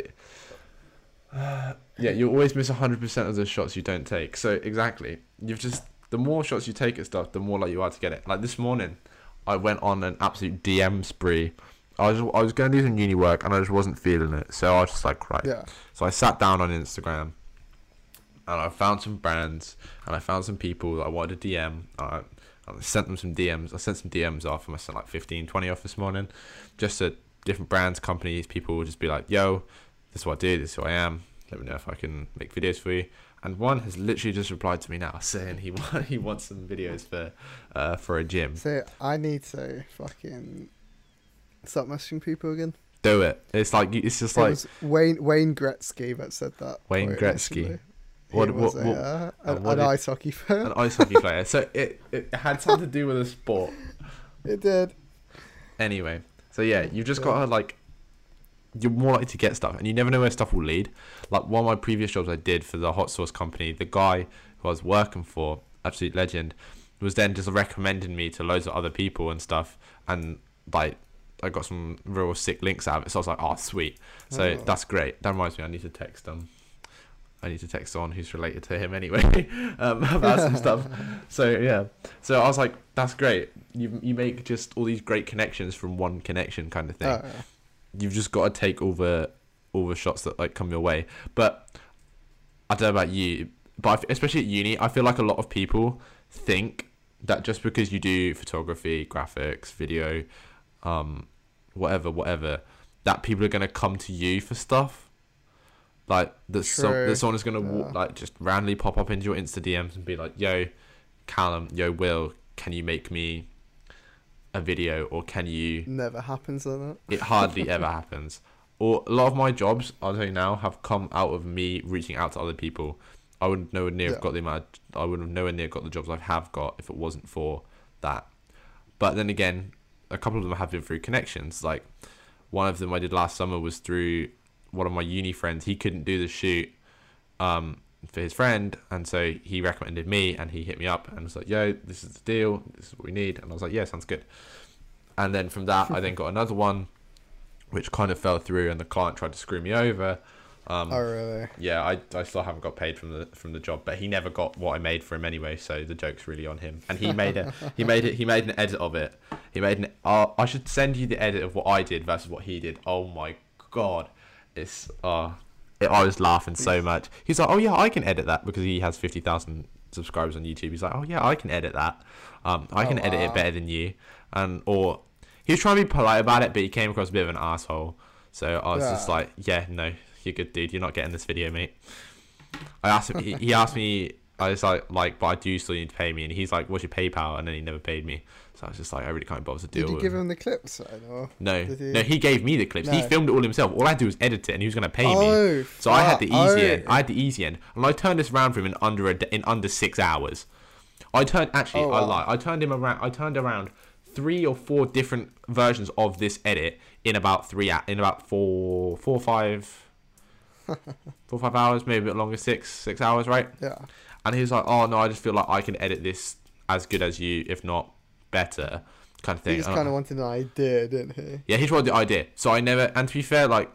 Yeah, you always miss hundred percent of the shots you don't take. So exactly, you've just the more shots you take at stuff, the more like you are to get it. Like this morning, I went on an absolute DM spree. I was I was going to do some uni work and I just wasn't feeling it, so I was just like, right.
Yeah.
So I sat down on Instagram and I found some brands and I found some people that I wanted to DM. I, I sent them some DMs. I sent some DMs off and I sent like 15, 20 off this morning just to different brands, companies. People would just be like, yo, this is what I do, this is who I am. Let me know if I can make videos for you. And one has literally just replied to me now saying he he wants some videos for uh, for a gym.
So I need to fucking stop messaging people again.
Do it. It's like it's just
it
like
Wayne Wayne Gretzky that said that.
Wayne Gretzky.
initially.
What- what-
a,
what-
uh, an,
what
an ice hockey player.
an ice hockey player. So it, it had something to do with a sport.
It did.
Anyway, so yeah, you've just got to like, you're more likely to get stuff, and you never know where stuff will lead. Like one of my previous jobs I did for the hot sauce company, the guy who I was working for, absolute legend, was then just recommending me to loads of other people and stuff, and like I got some real sick links out of it. So I was like, oh sweet, so
Oh.
that's great. That reminds me, I need to text them. I need to text someone who's related to him anyway um, about some stuff. So yeah, so I was like, that's great. You you make just all these great connections from one connection kind of thing.
Oh.
You've just got to take all the all the shots that like come your way. But I don't know about you, but especially at uni, I feel like a lot of people think that just because you do photography, graphics, video, um, whatever, whatever, that people are gonna come to you for stuff. Like that,
True.
that someone is gonna walk,
Yeah.
like just randomly pop up into your Insta DMs and be like, "Yo, Callum, yo, Will, can you make me a video, or can you?"
Never happens like that.
It hardly ever happens. Or a lot of my jobs, I'll tell you now, have come out of me reaching out to other people. I wouldn't nowhere near
Yeah.
have got the amount. I would have nowhere near got the jobs I have got if it wasn't for that. But then again, a couple of them have been through connections. Like one of them I did last summer was through one of my uni friends. He couldn't do the shoot um, for his friend, and so he recommended me, and he hit me up and was like, "Yo, this is the deal. This is what we need." And I was like, "Yeah, sounds good." And then from that, I then got another one, which kind of fell through, and the client tried to screw me over. Um,
Oh really?
yeah, I, I still haven't got paid from the from the job, but he never got what I made for him anyway. So the joke's really on him. And he made it. he made it. He made an edit of it. He made an. Uh, I should send you the edit of what I did versus what he did. Oh my god, it's uh, I was laughing so much. He's like, oh yeah, I can edit that because he has fifty thousand subscribers on YouTube. He's like, oh yeah, I can edit that. Um, I
Oh,
can edit it better than you. And or he was trying to be polite about it, but he came across a bit of an asshole. So I was just like, yeah, no, you're good, dude. You're not getting this video, mate. I asked him. He, he asked me. I was like, like, but I do still need to pay me. And he's like, what's your PayPal? And then he never paid me. So I was just like, I really can't bother to deal
Did you
with.
give
him.
the clips then, or?
No,
he-
no, he gave me the clips. He filmed it all himself. All I had to do was edit it, and he was going to pay me.
Oh,
So I had the
fuck.
easy
Oh.
end. I had the easy end, and I turned this around for him in under a in under six hours. I turned actually,
Oh,
I
wow.
lie. I turned him around. I turned around three or four different versions of this edit in about three in about four four five four five hours, maybe a bit longer, six six hours, right?
Yeah.
And he was like, "Oh no, I just feel like I can edit this as good as you, if not better." Kind of thing. He just
kind of wanted an idea, didn't he?
yeah, he's wanted the idea. So I never, and to be fair, like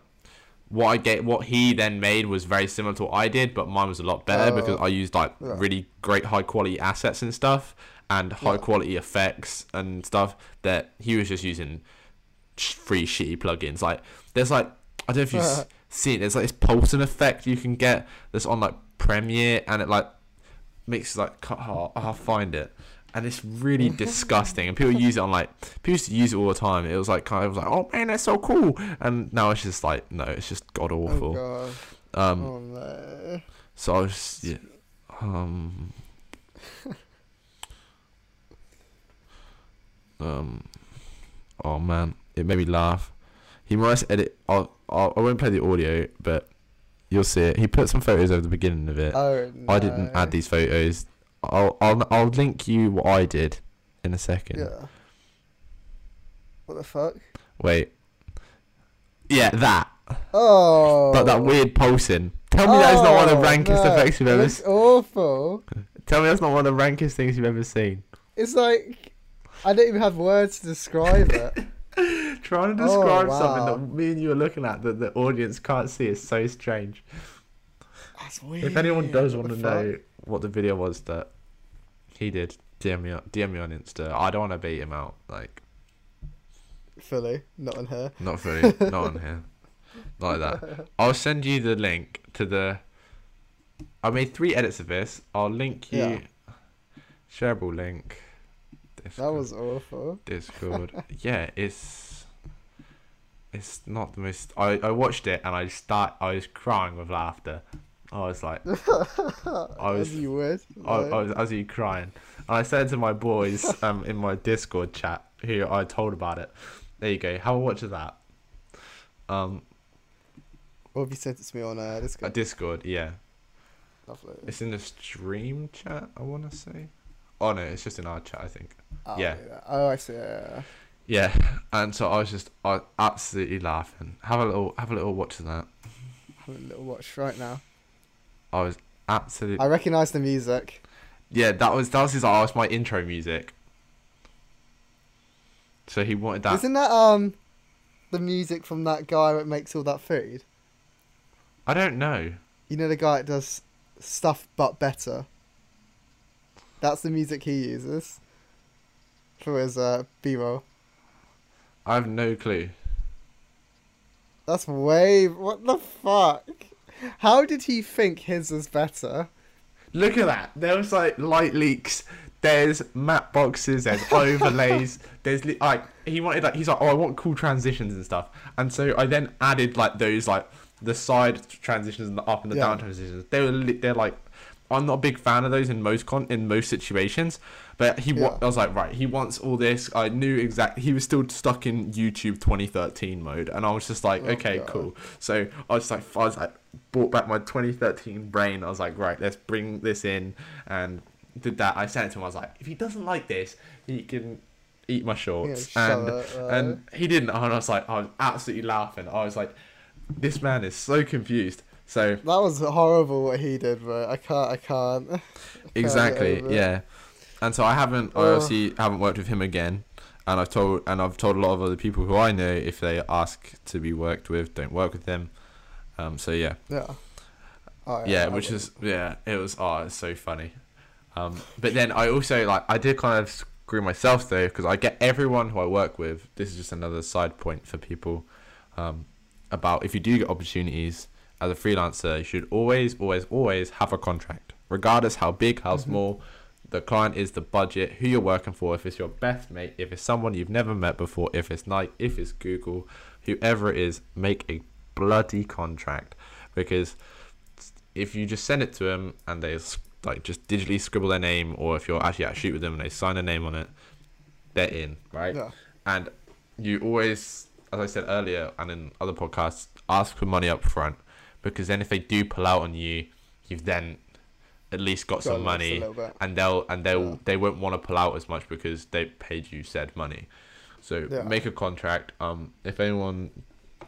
what I get, what he then made was very similar to what I did, but mine was a lot better
Oh.
because I used like
Yeah.
really great high quality assets and stuff, and high
Yeah.
quality effects and stuff that he was just using free shitty plugins. Like there's like I don't know if you've seen it. There's like this pulsing effect you can get that's on like Premiere, and it like makes like cut. Oh, I'll find it. And it's really disgusting, and people use it on like people used to use it all the time. It was like kind of like, oh man, that's so cool, and now it's just like, no, it's just god awful.
Oh
awful.
god.
um,
oh no.
so I was yeah, um, um, oh man, it made me laugh. He must edit. I'll, I'll, I won't play the audio, but you'll see it. He put some photos over the beginning of it.
Oh no.
I didn't add these photos. I'll, I'll, I'll link you what I did in a second.
Yeah. What the fuck?
Wait. Yeah, that.
Oh.
Like that weird pulsing. Tell me that's not one of the
Oh,
rankest
no,
effects you've ever.
looks
s-
awful.
Tell me that's not one of the rankest things you've ever seen.
It's like I don't even have words to describe it.
Trying to
Oh,
describe
wow.
something that me and you are looking at that the audience can't see is so strange.
That's weird.
If anyone does
What
want to
fuck?
know what the video was that he did, DM me, on- DM me on Insta. I don't want to beat him out. Like,
fully, not on her.
not fully, not on here. Like that. I'll send you the link to the. I made three edits of this. I'll link you.
Yeah.
Shareable link.
That was awful.
Discord. yeah, it's it's not the most. I, I watched it and I start. I was crying with laughter. I was like, I was,
As you would.
I. I was, I was you crying. And I said to my boys um in my Discord chat who I told about it. There you go. Have a watch of that. Um,
Or have you sent it to me on uh,
a
Discord?
Discord. Yeah,
Lovely.
it's in the stream chat. I want to say. Oh no, it's just in our chat. I think.
Oh,
yeah.
Oh, I see. Yeah.
Yeah, and so I was just I absolutely laughing. Have a little have a little watch of that.
Have a little watch right now.
I was absolutely
I recognise the music.
yeah. That was that was his. Oh, was my intro music. So he wanted that.
Isn't that um the music from that guy that makes all that food?
I don't know.
You know the guy that does stuff but better. That's the music he uses for his uh, B-roll.
I have no clue.
That's way. What the fuck? How did he think his was better?
Look at that. There was like light leaks. There's map boxes. There's overlays. there's li- like he wanted like he's like oh I want cool transitions and stuff. And so I then added like those like the side transitions and the up and the
Yeah.
down transitions. They were li- they're like I'm not a big fan of those in most con in most situations. But he wa-
Yeah.
I was like right he wants all this. I knew exactly he was still stuck in YouTube 2013 mode, and I was just like
Oh,
okay
God.
cool. So I was like I was like brought back my 2013 brain. I was like right let's bring this in and did that. I sent it to him. I was like if he doesn't like this he can eat my shorts
Yeah,
and
it,
and he didn't and I was like I was absolutely laughing. I was like this man is so confused. So
That was horrible what he did, bro. I can't. I can't. I can't
exactly
it.
Yeah and so i haven't i obviously haven't worked with him again and i've told and i've told a lot of other people who i know if they ask to be worked with don't work with them. um so yeah
Yeah. Oh,
yeah
I
which is yeah it was oh it's so funny um but then i also like i did kind of screw myself though because i get everyone who i work with this is just another side point for people um about if you do get opportunities as a freelancer you should always always always have a contract regardless how big how
Mhm.
small the client is the budget who you're working for if it's your best mate if it's someone you've never met before if it's nike if it's google whoever it is make a bloody contract because if you just send it to them and they like just digitally scribble their name, or if you're actually at a shoot with them and they sign their name on it, they're in, right?
Yeah.
And you always, as I said earlier and in other podcasts, ask for money up front because then if they do pull out on you, you've then at least got,
Got
some money, and they'll and they'll
Yeah.
they won't want to pull out as much because they paid you said money. So
Yeah.
make a contract. Um, if anyone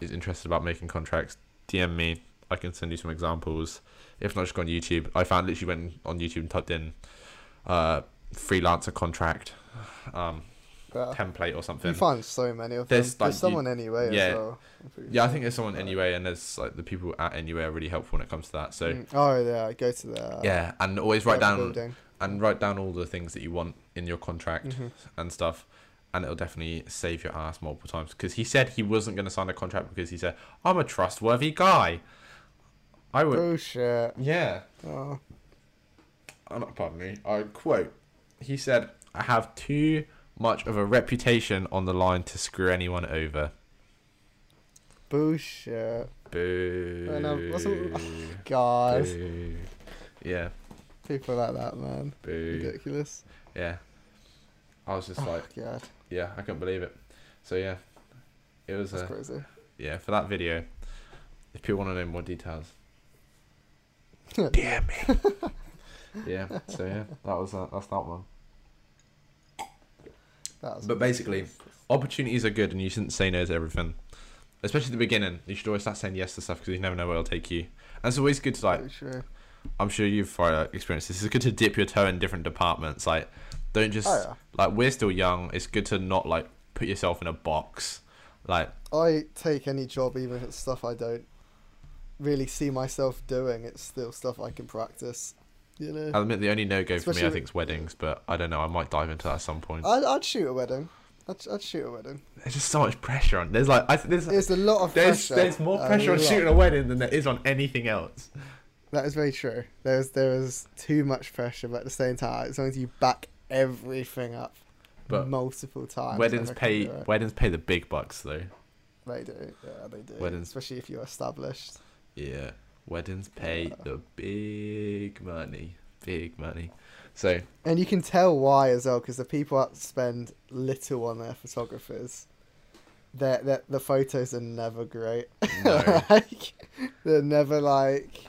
is interested about making contracts, DM me. I can send you some examples. If not, just go on YouTube. I found literally went on YouTube and typed in uh, freelancer contract. Um, Template or something.
You find so many of
There's,
them.
like,
There's
you-
someone anyway
yeah.
as well. I'm
Yeah, I think there's someone anyway, and there's like the people at anyway are really helpful when it comes to that. So
Mm. Oh yeah, go to the
yeah, and always write down
building.
and write down all the things that you want in your contract
Mhm.
and stuff, and it'll definitely save your ass multiple times. Because he said he wasn't going to sign a contract because he said I'm a trustworthy guy. I would,
Bullshit.
yeah.
Oh,
Oh, not pardon me. I quote. He said, "I have too much of a reputation on the line to screw anyone over."
bullshit.
Boo.
And, um, wasn't- God,
Boo. Yeah.
people like that, man.
Boo.
Ridiculous.
Yeah. I was just
Oh,
like,
God,
yeah, I couldn't believe it. So yeah, it was
that's
uh,
crazy.
yeah for that video. If people want to know more details, DM me. yeah. So yeah, that was uh, that's that one. But basically, opportunities are good, and you shouldn't say no to everything. Especially at the beginning, you should always start saying yes to stuff because you never know where it'll take you. And it's always good to like.
true.
I'm sure you've uh, experienced this. It's good to dip your toe in different departments. Like, don't just
Oh yeah.
like we're still young. It's good to not like put yourself in a box. Like,
I take any job, even if it's stuff I don't really see myself doing. It's still stuff I can practice. You know,
I'll admit the only no go for me, I think, is weddings. But I don't know. I might dive into that at some point.
I'd, I'd shoot a wedding. I'd, I'd shoot a wedding.
There's just so much pressure on. There's like, I, there's
There's a lot of
there's
pressure.
there's more
uh,
pressure on shooting a wedding than there is on anything else.
That is very true. There's there is too much pressure, but at the same time, as long as you back everything up
But
multiple times,
weddings pay weddings pay the big bucks though.
They do, yeah, they do.
Weddings-
especially if you're established.
Yeah, weddings pay the big money, big money. So
And you can tell why as well, because the people that spend little on their photographers, their their the photos are never great.
no,
like, they're never like.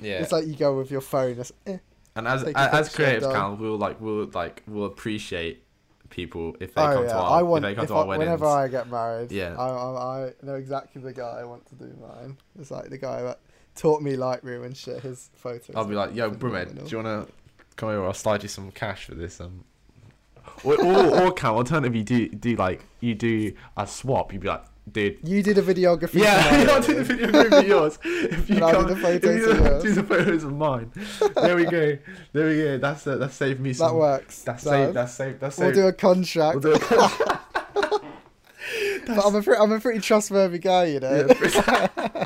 yeah.
It's like you go with your phone. It's, eh.
and as as
picture,
creatives. Cal, we'll like we'll like we'll appreciate people if they
Oh
come
yeah,
to our
I want
if they come
if
to our
I,
weddings.
whenever I get married.
Yeah.
I, I I know exactly the guy I want to do mine. It's like the guy that taught me Lightroom and shit. His photos.
I'll be like, yo, Brumed, do you wanna come over? I'll slide you some cash for this. Um, or or, or Cal, alternatively, you do do like you do a swap. You'd be like, dude.
You did a videography.
Yeah, I'll do the
wedding.
video of yours. If you
And
come,
do the
if
photos
you
of yours.
do the photos of mine. There we go. There we go. That's uh, that's saved me Some, That
works.
That's saved. That's saved. That's
We'll
saved.
do a contract.
we'll do a contract.
but I'm a pretty, I'm a pretty trustworthy guy, you know.
Yeah.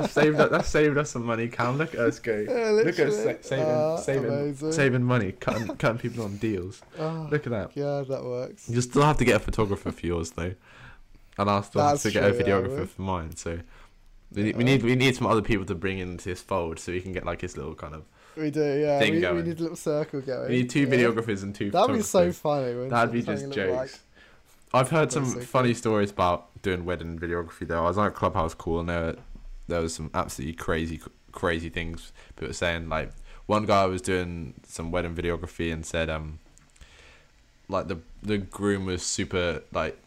that's saved. That's saved us some money. Cal, look at us go.
Yeah,
Look at us sa- saving,
Ah,
saving,
amazing.
saving money, cutting, cutting people on deals.
Oh,
Look at that.
Yeah, that works.
You still have to get a photographer for yours though, and I'll still have to get a
true, yeah,
videographer
well.
for mine. So we, need- we need we need some other people to bring into this fold so we can get like his little kind of.
We do, yeah.
Thing
We, we need a little circle going.
We need two
yeah.
videographers and two.
That'd be so funny.
That'd be just jokes. I've heard some
Basically.
funny stories about doing wedding videography though. I was on a clubhouse call and there there was some absolutely crazy crazy things people were saying. Like one guy was doing some wedding videography and said um like the the groom was super like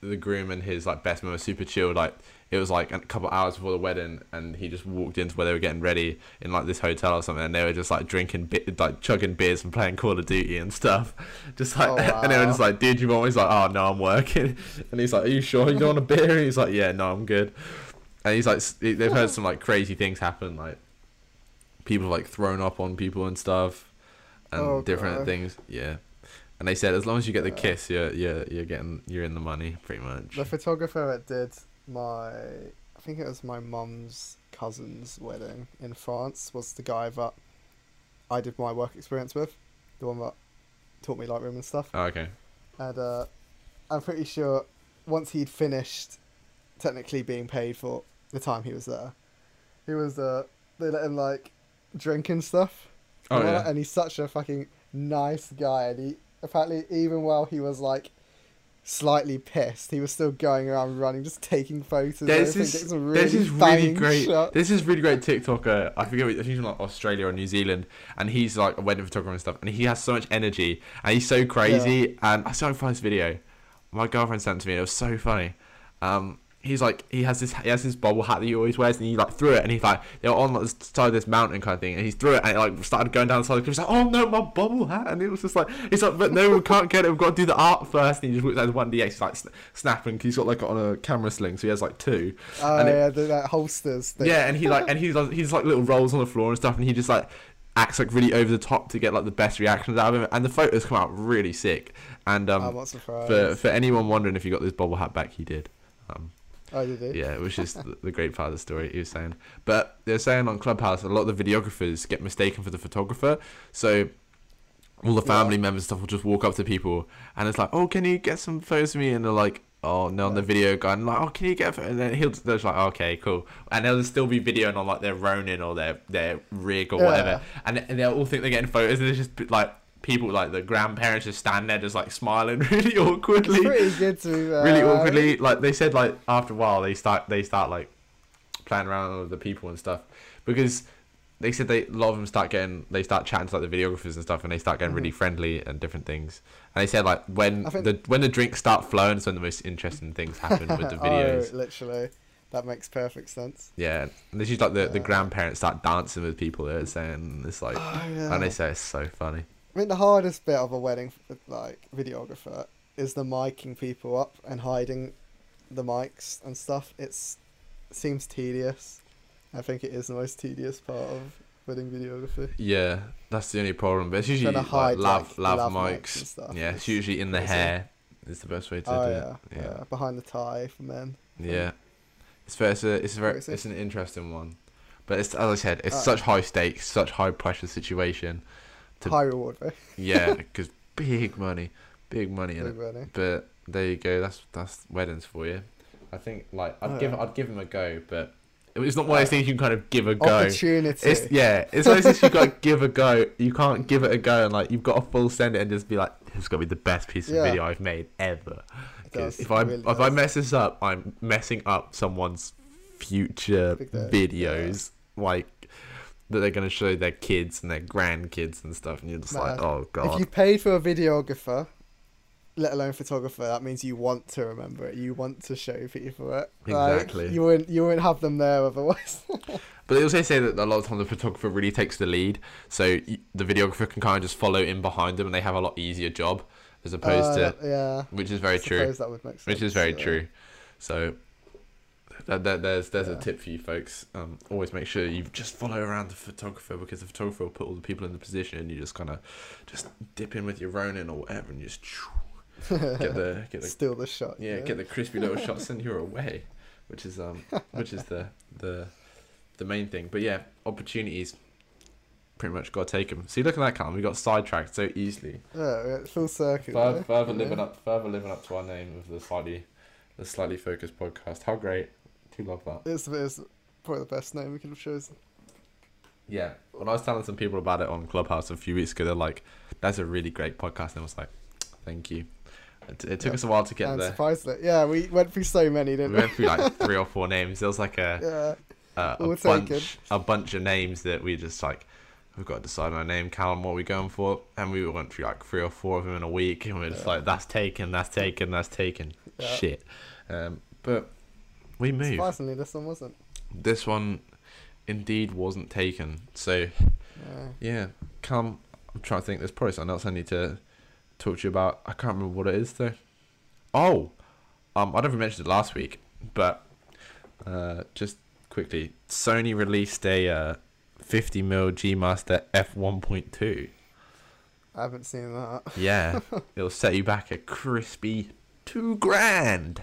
the groom and his like best man were super chill like it was like a couple hours before the wedding and he just walked into where they were getting ready in like this hotel or something and they were just like drinking bi- like chugging beers and playing call of duty and stuff. Just like
Oh,
and they were just like dude you want? One?" he's like oh no i'm working. And he's like are you sure you don't want a beer? And he's like yeah no i'm good and he's like they've heard some like crazy things happen like people like thrown up on people and stuff and
Oh,
different
God.
things yeah and they said as long as you get the
Yeah.
kiss you're you're you're getting you're in the money pretty much
The photographer that did my, I think it was my mum's cousin's wedding in France was the guy that I did my work experience with, the one that taught me Lightroom and stuff.
oh, okay
And uh, I'm pretty sure once he'd finished technically being paid for the time he was there, he was uh, they let him like drink and stuff.
oh
and
yeah
and he's such a fucking nice guy, and he apparently even while he was like slightly pissed, he was still going around running, just taking photos.
There's this,
some
there's
really
this really great,
shots.
there's this really great TikToker. I forget, what- I think he's from like Australia or New Zealand, and he's like a wedding photographer and stuff. And he has so much energy, and he's so crazy. And I saw him find this video. My girlfriend sent it to me. and It was so funny. Um, he's like he has this he has this bobble hat that he always wears, and he like threw it, and he's like they were on like, the side of this mountain kind of thing, and he threw it, and it like started going down the side of the cliff. He's like, oh no, my bobble hat, and it was just like he's like, but no, we can't get it. We've got to do the art first. And he just whips out the one DX, he's like sn- snapping. He's got like on a camera sling, so he has like two.
Oh
and it-
yeah, the, that holsters. Thing.
Yeah, and he like and he's like he's like little rolls on the floor and stuff, and he just like acts like really over the top to get like the best reactions out of him, and the photos come out really sick. And um, for for anyone wondering if he got this bobble hat back, he did. Um,
oh, did he?
yeah, which is the, the great part of the story he was saying. But they're saying on Clubhouse a lot of the videographers get mistaken for the photographer, so. All the
Yeah.
family members and stuff will just walk up to people and it's like, oh, can you get some photos of me? And they're like, oh, no, on the video guy. And like, oh, can you get? And then he'll they're just like, okay, cool. And they'll still be videoing on like their Ronin or their their rig or whatever. And, and they'll all think they're getting photos. And there's just like people like the grandparents just stand there just like smiling really awkwardly.
It's pretty good to be fair.
really awkwardly. Like they said like after a while they start they start like playing around with the people and stuff. Because they said they a lot of them start getting they start chatting to like the videographers and stuff and they start getting really mm-hmm. friendly and different things. And they said like when
think-
the when the drinks start flowing is when the most interesting things happen with the oh, videos.
oh, literally. That makes perfect sense.
yeah. And this is like the, the grandparents start dancing with people they're saying it's like
Oh, yeah.
and they say it's so funny
I think the hardest bit of a wedding, like videographer, is the miking people up and hiding the mics and stuff. It's seems tedious. I think it is the most tedious part of wedding videography.
yeah that's the only problem but it's usually like
hide,
lav,
like,
lav, mics,
mics and stuff.
yeah it's usually in the hair is the best way to
Oh
do
yeah,
it
yeah, behind the tie for men.
Yeah, it's fair. It's a, it's a very, it's an interesting one, but it's as I said, it's such high stakes, such high pressure situation. To-
High reward, though.
Yeah, because big money, big money in
Big
it.
money.
But there you go. That's that's weddings for you. I think like I'd
Oh,
give
yeah.
I'd give him a go, but it's not one of those
Uh,
things you can kind of give a go.
Opportunity.
It's yeah, it's one of those things you got to give a go. You can't give it a go and like you've got to full send it and just be like, this is gonna be the best piece of
Yeah.
video I've made ever.
It
'Cause
does,
if I
really
if I mess this up, I'm messing up someone's future videos, like that they're gonna show their kids and their grandkids and stuff, and you're just like,
Man,
oh
If
god,
you paid for a videographer, let alone photographer, that means you want to remember it. You want to show people it. Like,
Exactly.
you wouldn't. You wouldn't have them there otherwise.
But they also say that a lot of times the photographer really takes the lead, so the videographer can kind of just follow in behind them, and they have a lot easier job as opposed
Uh,
to,
yeah.
which is very
I
true.
That would make sense.
which is very
yeah.
true. So that, that, there's there's a tip for you folks. Um, always make sure you just follow around the photographer because the photographer will put all the people in the position, and you just kind of just dip in with your Ronin or whatever, and just get the get the
Steal the shot.
yeah get the crispy little shots, and you're away, which is um which is the the the main thing. But yeah, opportunities. Pretty much got to take them. See, look at that, Callum. We got sidetracked so easily.
Yeah, yeah, full circle.
Further, further
you
living up, further living up to our name of the slightly, the slightly focused podcast. How great! Do love that.
It's, it's probably the best name we could have chosen.
Yeah. When I was telling some people about it on Clubhouse a few weeks ago, they're like, "That's a really great podcast," and I was like, "Thank you." It, it took
Yeah.
us a while to get
I'm
there.
surprised that. Yeah, we went through so many,
We
didn't we?
went through like three or four names. There was like a
yeah.
a, a
All
bunch
taken.
a bunch of names that we just like. We've got to decide on a name, Callum. What are we going for? And we went through like three or four of them in a week, and we are just
Yeah.
like, "That's taken, that's taken, that's taken."
Yeah.
Shit. Um, but we moved.
Surprisingly, this one wasn't.
this one indeed wasn't taken. So
Yeah.
yeah, come. I'm trying to think. There's probably something else I need to talk to you about. I can't remember what it is though. Oh, um, I don't know if we mentioned it last week, but uh, just quickly, Sony released a uh, 50 mm G Master f 1.2.
I haven't seen that.
Yeah, it'll set you back a crispy two grand.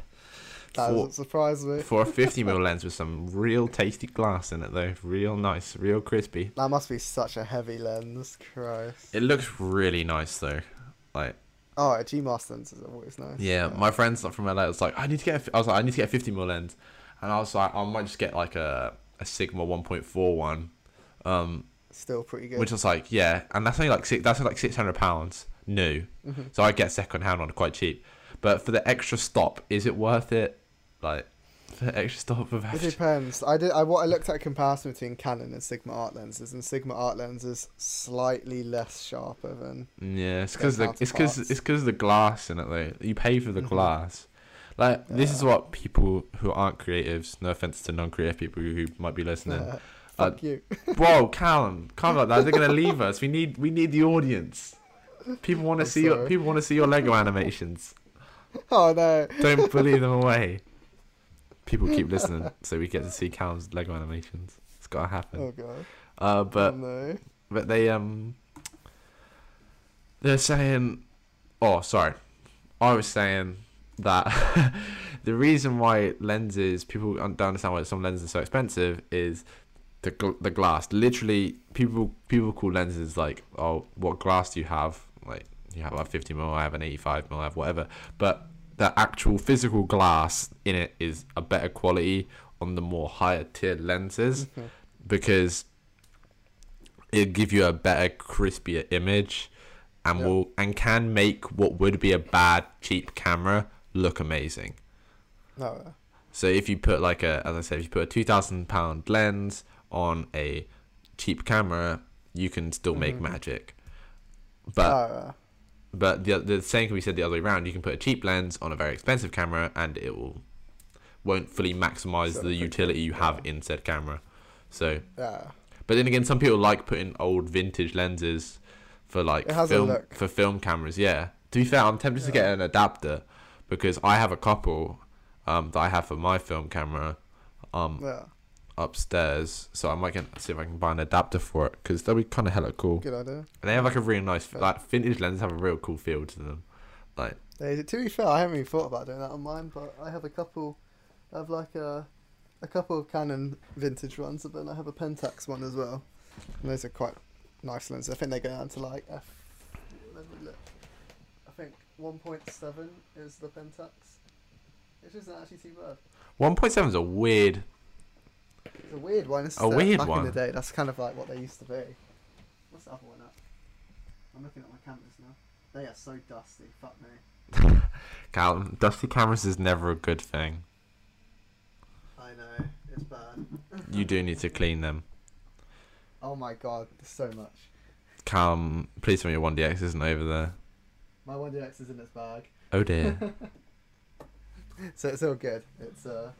That
for-
doesn't surprise me.
for a 50 mm lens with some real tasty glass in it though real nice real crispy
That must be such a heavy lens. Christ.
it looks really nice though like
Oh, a G Master lens is always nice.
yeah my friend's not from LA was like I need to get a, I was like I need to get a 50 mm lens and I was like I might just get like a a Sigma 1.4 one um
Still pretty good.
which was like yeah and that's only like six that's like 600 pounds new
Mhm.
so I get second hand one quite cheap but for the extra stop is it worth it like for the extra stop of
It depends. I did. I what I looked at a comparison between Canon and Sigma art lenses, and Sigma art lenses slightly less sharper than.
Yeah, it's because the it's because it's because the glass in it though. You pay for the
Mhm.
glass. Like this is what people who aren't creatives. No offense to non-creative people who might be listening.
Uh, fuck you.
Whoa, Callum, calm like that. They're gonna leave us. We need we need the audience. People want to see your people want to see your Lego animations.
Oh no.
Don't bully them away. People keep listening, so we get to see Callum's Lego animations. It's gotta happen.
Oh god.
Uh, but
oh, no.
but they um they're saying oh sorry i was saying that the reason why lenses people don't understand why some lenses are so expensive is the gl- the glass literally people people call lenses like oh what glass do you have like you have a 50 mil i have an 85 mil i have whatever but the actual physical glass in it is a better quality on the more higher tier lenses
Okay.
because it'll give you a better, crispier image, and
Yeah.
will and can make what would be a bad cheap camera look amazing.
No.
So if you put like a, as I said, if you put a two thousand pound lens on a cheap camera, you can still make
Mhm.
magic. But
uh,
but the the same can be said the other way around. You can put a cheap lens on a very expensive camera, and it will won't fully maximize
So
the utility you have
yeah.
in said camera. So
yeah.
But then again, some people like putting old vintage lenses for like
It has a
film for film cameras. Yeah. To be fair, I'm tempted to get an adapter because I have a couple um, that I have for my film camera um,
Yeah.
Upstairs. So I might get, see if I can buy an adapter for it because they'll be kind of hella cool.
Good idea.
And they have like a really nice
Yeah.
like vintage lenses have a real cool feel to them. Like
They, to be fair, I haven't even thought about doing that on mine, but I have a couple. I have like a, a couple of Canon vintage ones, but then I have a Pentax one as well. And those are quite nice lenses. I think they go down to like f. Let me look. I think 1.7 is the Pentax. Which isn't actually too bad.
1.7 is a weird.
It's a weird one. It's
A weird
back
one.
in the day. That's kind of like what they used to be. What's the other one up? I'm looking at my cameras now. They are so dusty. Fuck me.
Callum, dusty cameras is never a good thing.
I know. It's bad.
You do need to clean them.
Oh my god, there's so much.
Callum, please tell me your 1DX isn't over there.
My 1DX is in its bag,
Oh dear.
so it's all good. It's uh,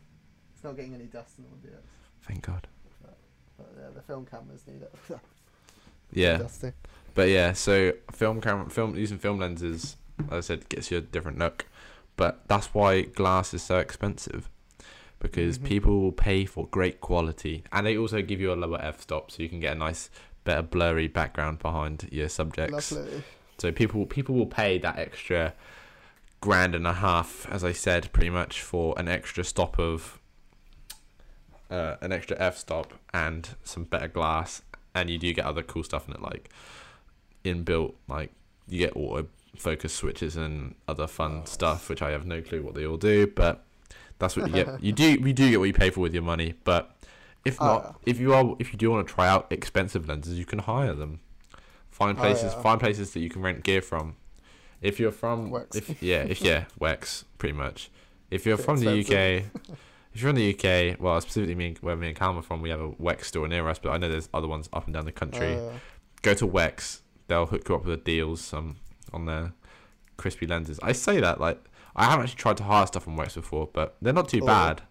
it's not getting any dust in the 1DX.
Thank God.
But yeah, the film cameras need it.
Yeah,
Dusty.
but yeah. So film camera, film using film lenses, as I said, gets you a different look. But that's why glass is so expensive, because
Mhm.
people will pay for great quality, and they also give you a lower f stop, so you can get a nice, better blurry background behind your subjects.
Lovely.
So people people will pay that extra grand and a half, as I said, pretty much for an extra stop of uh, an extra f stop and some better glass, and you do get other cool stuff in it, like inbuilt, like you get auto focus switches and other fun stuff, which I have no clue what they all do, but that's what you get. You do you do get what you pay for with your money, but if
Oh,
not,
yeah.
if you are if you do want to try out expensive lenses, you can hire them. Find
Oh,
places,
yeah.
find places that you can rent gear from. If you're from,
Wex.
if yeah, if yeah, Wex, pretty much. If you're from the UK. if you're in the UK, well, specifically me, where me and Calm are from, we have a Wex store near us, but I know there's other ones up and down the country.
Uh,
Go to Wex; they'll hook you up with a deals um, on their crispy lenses. I say that like I haven't actually tried to hire stuff from Wex before, but they're not too
Or-
bad.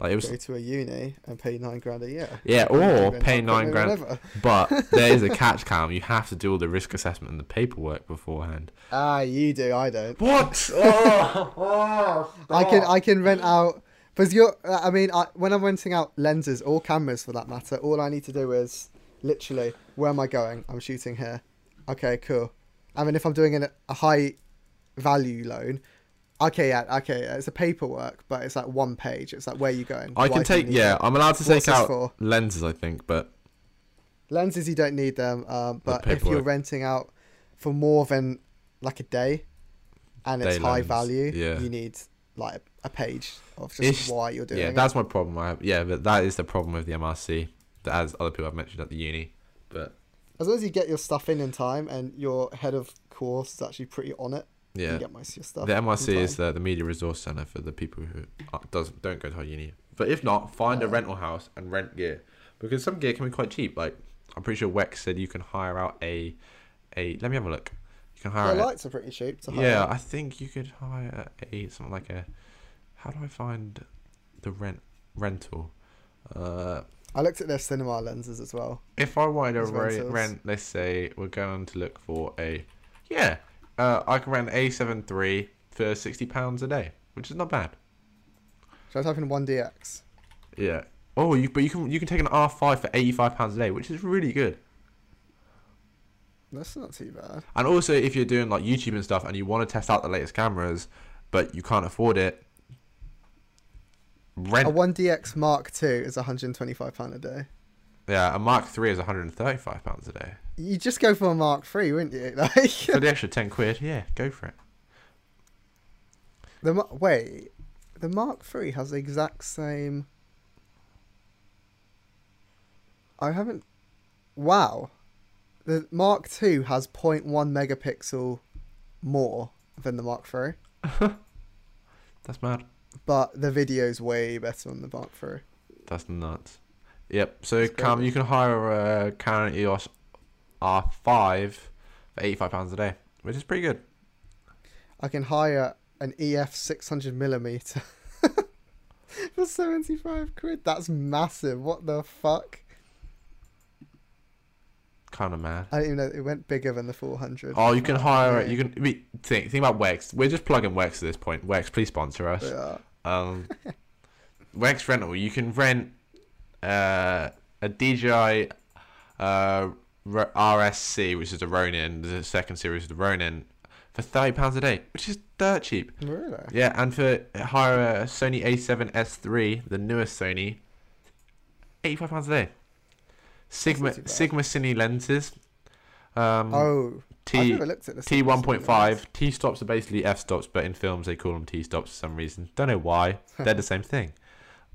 Like it was,
go to a uni and pay nine grand a year.
yeah, or pay nine grand. But there is a catch, Calm. You have to do all the risk assessment and the paperwork beforehand.
Ah, you do. I don't.
What? oh,
I can I can rent out because you're. I mean, I, when I'm renting out lenses or cameras for that matter, all I need to do is literally where am I going? I'm shooting here. Okay, cool. I mean, if I'm doing an, a high value loan, okay, yeah, okay, it's a paperwork, but it's like one page. It's like where are you going?
I
Why
can take. Yeah? I'm allowed to
What's
take out
for?
lenses. I think, but
lenses. You don't need them, um, but if you're renting out for more than like a day, and it's
Day
high
lens,
value,
yeah.
you need like a page of just
It's-
why you're doing
yeah,
it.
Yeah, that's my problem. I have, yeah, but that is the problem with the MRC, that as other people have mentioned at the uni. But
As long as you get your stuff in in time and your head of course is actually pretty on it,
yeah,
get most of your stuff.
the MRC is the, the media resource center for the people who doesn't don't go to our uni. But if not, find a
Uh.
rental house and rent gear because some gear can be quite cheap. Like I'm pretty sure Wex said you can hire out a a. Let me have a look. Can hire.
Yeah, lights are pretty cheap to hire.
yeah, I think you could hire a something like a How do I find the rent rental? Uh,
I looked at their cinema lenses as well.
if I wanted to
As
re- rent, let's say we're going to look for a, yeah, uh, I can rent A seven three for sixty pounds a day, which is not bad.
So I type in one DX?
Yeah. Oh, you but you can you can take an R five for eighty five pounds a day, which is really good.
That's not too bad.
And also, if you're doing like YouTube and stuff, and you want to test out the latest cameras, but you can't afford it, rent.
A one DX Mark II is 125 pound a day.
yeah, a Mark Three is one hundred and thirty five pounds a day.
You just go for a Mark III, wouldn't you? Like
For the extra ten quid, yeah, go for it.
the wait, the Mark III has the exact same. I haven't. Wow, the Mark II has 0.1 megapixel more than the Mark III,
That's mad.
but the video's way better on the Mark III.
That's nuts. Yep. So Cam, you can hire a Canon EOS R5 for eighty five pounds a day, which is pretty good.
I can hire an EF 600 millimeter for 75 quid. That's massive. What the fuck?
Kind of mad.
I didn't even know it went bigger than the 400.
Oh, you can hire.
it.
You can we, think think about Wex. We're just plugging Wex at this point. Wex, please sponsor us.
Yeah.
Um, Wex rental. You can rent uh, a DJI uh, RSC, which is the Ronin, the second series of the Ronin, for thirty pounds a day, which is dirt cheap.
Really?
Yeah, and for hire a Sony A7S3, the newest Sony, eighty-five pounds a day. Sigma. Sigma Cine lenses. Um,
Oh, I've
T
never looked at this.
T one point five. T stops are basically f stops, but in films they call them T stops for some reason. Don't know why. They're the same thing.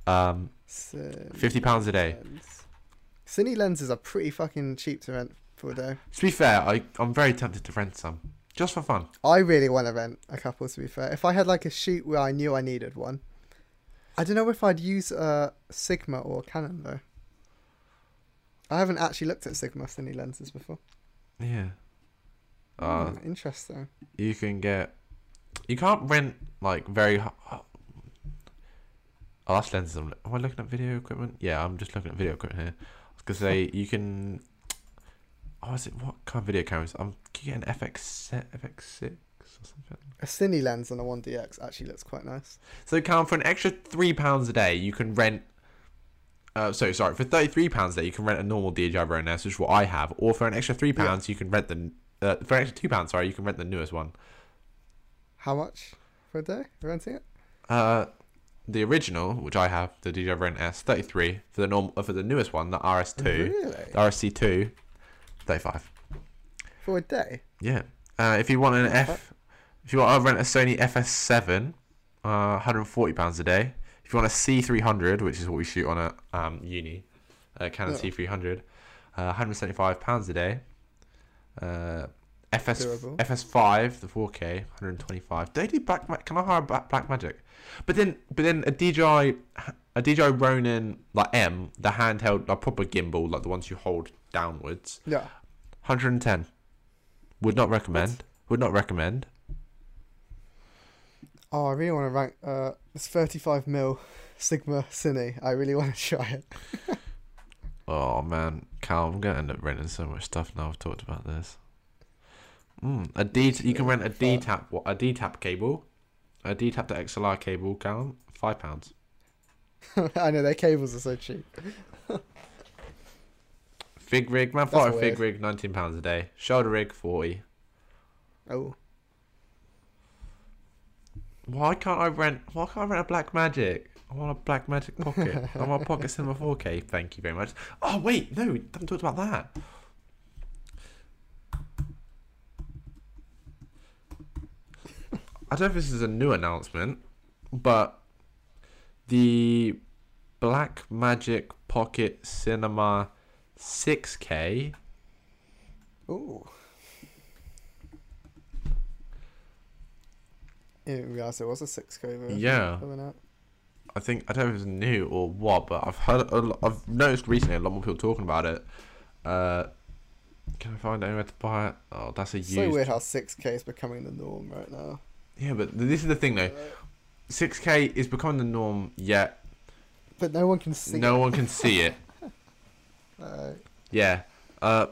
Um, fifty pounds a day.
Cine lenses are pretty fucking cheap to rent for a day.
To be fair, I I'm very tempted to rent some just for fun.
I really want to rent a couple. To be fair, if I had like a shoot where I knew I needed one, I don't know if I'd use a Sigma or a Canon though. I haven't actually looked at Sigma Cine lenses before.
Yeah. Uh,
interesting.
you can get you can't rent like very oh that's lenses I'm, am I looking at video equipment yeah I'm just looking at video equipment here I was gonna say you can oh is it what kind of video cameras I'm can you get an FX set, FX6 or something
A Cine lens on a 1DX actually looks quite nice.
so count for an extra three pounds a day you can rent uh, so sorry for 33 pounds day you can rent a normal DJI Ronin S which is what I have or for an extra three
Yeah.
pounds you can rent the uh, for an extra two pounds sorry you can rent the newest one
How much for a day renting it?
Uh, the original, which I have, the DJI Ronin S, thirty three for the normal uh, for the newest one, the RS two,
Really?
the RSC two, thirty five.
For a day?
Yeah. Uh, if you want an F, if you want to rent a Sony FS seven, uh, one hundred and forty pounds a day. If you want a C three hundred, which is what we shoot on at um uni, a Canon
Yeah.
C three hundred, uh, one hundred seventy five pounds a day. Uh, FS
Doable.
FS five, the four K, one hundred twenty five. Do they do black? Ma- Can I hire Black, Blackmagic? But then, but then a DJI, a DJI Ronin like M, the handheld, like proper gimbal, like the ones you hold downwards.
Yeah.
110. Would not recommend. Would not recommend.
Oh, I really want to rank uh this 35 mil Sigma Cine. I really want to try it.
Oh man, Cal, I'm gonna end up renting so much stuff now. I've talked about this. Mm, a D. You can rent a. D tap. A D tap cable. A D tap to XLR cable. Cal, five pounds.
I know their cables are so cheap.
Fig rig, man. Thought a fig rig, nineteen pounds a day. Shoulder rig, forty.
Oh,
Why can't I rent? Why can't I rent a Blackmagic? I want a Blackmagic Pocket. I want a Pocket Cinema 4K. Thank you very much. Oh wait, no, we haven't talked about that. I don't know if this is a new announcement, but the Blackmagic Pocket Cinema 6K
ooh. I didn't realize there was a 6K version.
Yeah.
coming out.
I think I don't know if it's new or what, but I've heard a lot, I've noticed recently a lot more people talking about it. Uh, can I find anywhere to buy it? Oh, that's a used.
so weird how 6K is becoming the norm right now.
Yeah, but this is the thing though. 6K is becoming the norm, yet
But no one can see.
no
it.
one can see it.
Uh,
Yeah. Uh,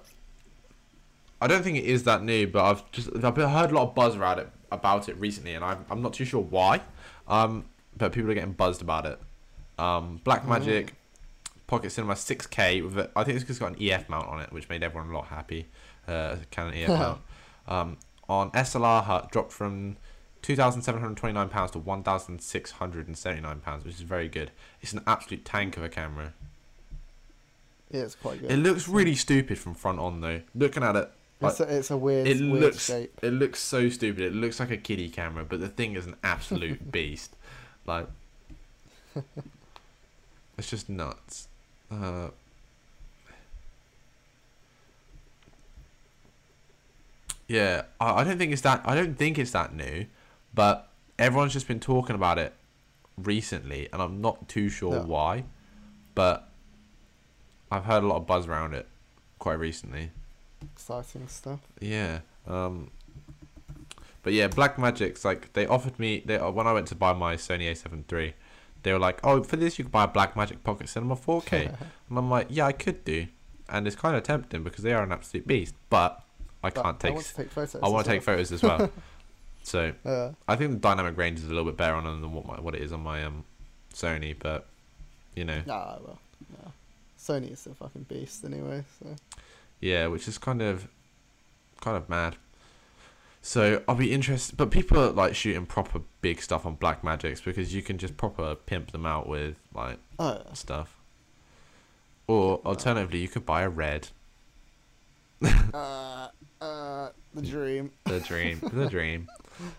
I don't think it is that new, but I've just I've heard a lot of buzz around it about it recently, and I'm I'm not too sure why. Um, but people are getting buzzed about it. Um, Blackmagic Pocket Cinema 6K with a, I think it's because it's got an EF mount on it, which made everyone a lot happy. Uh, Canon EF mount. Um, on SLR Hub dropped from two thousand seven hundred twenty nine pounds to one thousand six hundred and seventy nine pounds, which is very good. It's an absolute tank of a camera.
yeah, it's quite good.
It looks really stupid from front on though. Looking at it,
It's a, it's a weird,
it
weird
looks
shape.
it looks so stupid. It looks like a kiddie camera, but the thing is an absolute beast. Like it's just nuts. Uh, yeah, I, I don't think it's that. I don't think it's that new, but everyone's just been talking about it recently, and I'm not too sure
Yeah.
why. But I've heard a lot of buzz around it quite recently.
Exciting stuff.
Yeah. Um. But yeah, Blackmagic's like they offered me they uh, when I went to buy my Sony A7 III, they were like, "Oh, for this you could buy a Blackmagic Pocket Cinema 4K," and I'm like, "Yeah, I could do," and it's kind of tempting because they are an absolute beast, but I
But
can't
I
take.
want to take photos.
I want to take photos as well. so
well.
I think the dynamic range is a little bit better on them than what my, what it is on my um Sony, but you know,
nah, well, nah. Sony is a fucking beast anyway. So
Yeah, which is kind of kind of mad. So I'll be interested, but people are like shooting proper big stuff on Blackmagics because you can just proper pimp them out with like
oh,
stuff. Or alternatively, you could buy a RED.
uh, uh, the dream.
The dream, the dream.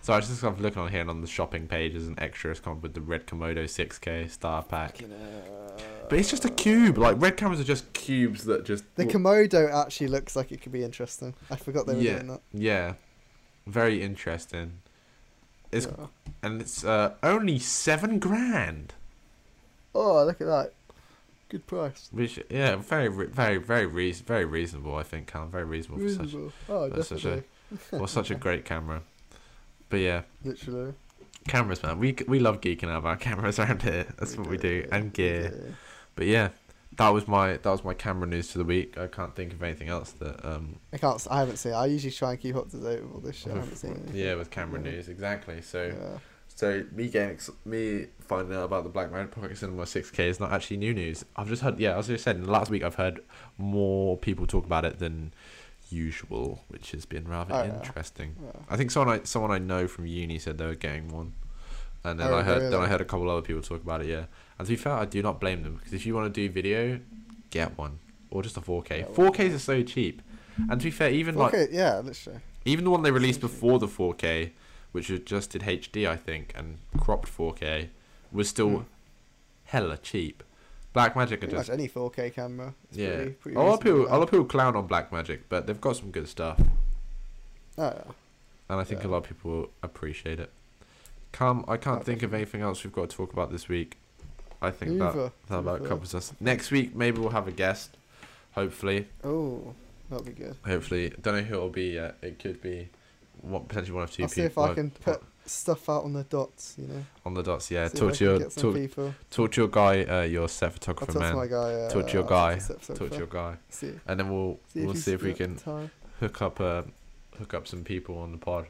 So I was just kind of looking on here and on the shopping pages and extras come with the RED Komodo 6K star pack.
Fucking, uh,
But it's just a cube. Like RED cameras are just cubes that just
The Komodo actually looks like it could be interesting. I forgot they were
yeah,
doing that.
yeah, very interesting. It's
Yeah.
and it's uh, only seven grand.
Oh, look at that. Good price.
Which yeah, very very very reas very reasonable. I think, Callum. Very reasonable for such
Oh,
such a for such a great camera. But yeah,
Literally.
cameras, man. We we love geeking out about cameras around here. That's what we do, and gear. But yeah, that was my that was my camera news for the week. I can't think of anything else that um
I can't. I haven't seen. I usually try and keep up to date with all this shit. I haven't seen anything.
yeah with camera
Yeah.
news exactly. So
Yeah.
so me getting ex- me finding out about the Blackmagic Pocket Cinema 6K is not actually new news. I've just heard yeah, as I said, in the last week I've heard more people talk about it than usual, which has been rather
Oh,
interesting.
Yeah.
I think someone I someone I know from uni said they were getting one, and then
Oh,
I heard then I heard a couple other people talk about it. Yeah, and to be fair, I do not blame them because if you want to do video, get one or just a 4K.
Get
4Ks are so cheap, and to be fair, even like
Yeah. Literally.
even the one they released before the 4K, which was just did HD I think and cropped 4K, was still
Hmm.
hella cheap. Blackmagic are just
any 4K camera. is
yeah.
Pretty, pretty
a lot of people a lot of people clown on Blackmagic, but they've got some good stuff.
Oh yeah.
and I think a lot of people appreciate it. Come, I can't
Oh,
think of anything else we've got to talk about this week. I think that that about covers us. Next week, maybe we'll have a guest. Hopefully,
Oh, that'll be good.
hopefully, don't know who it'll be yet. It could be one potentially one of 2
I'll see
people
if I can put stuff out on the dots. You know.
on the dots. Yeah,
See
talk to your talk,
people.
talk to your guy, uh, your set photographer
talk
man.
to my guy. Uh,
Talk to your guy. Talk to your guy,
See,
and then we'll
see
we'll
if
see if we can
Time.
hook up uh, hook up some people on the pod.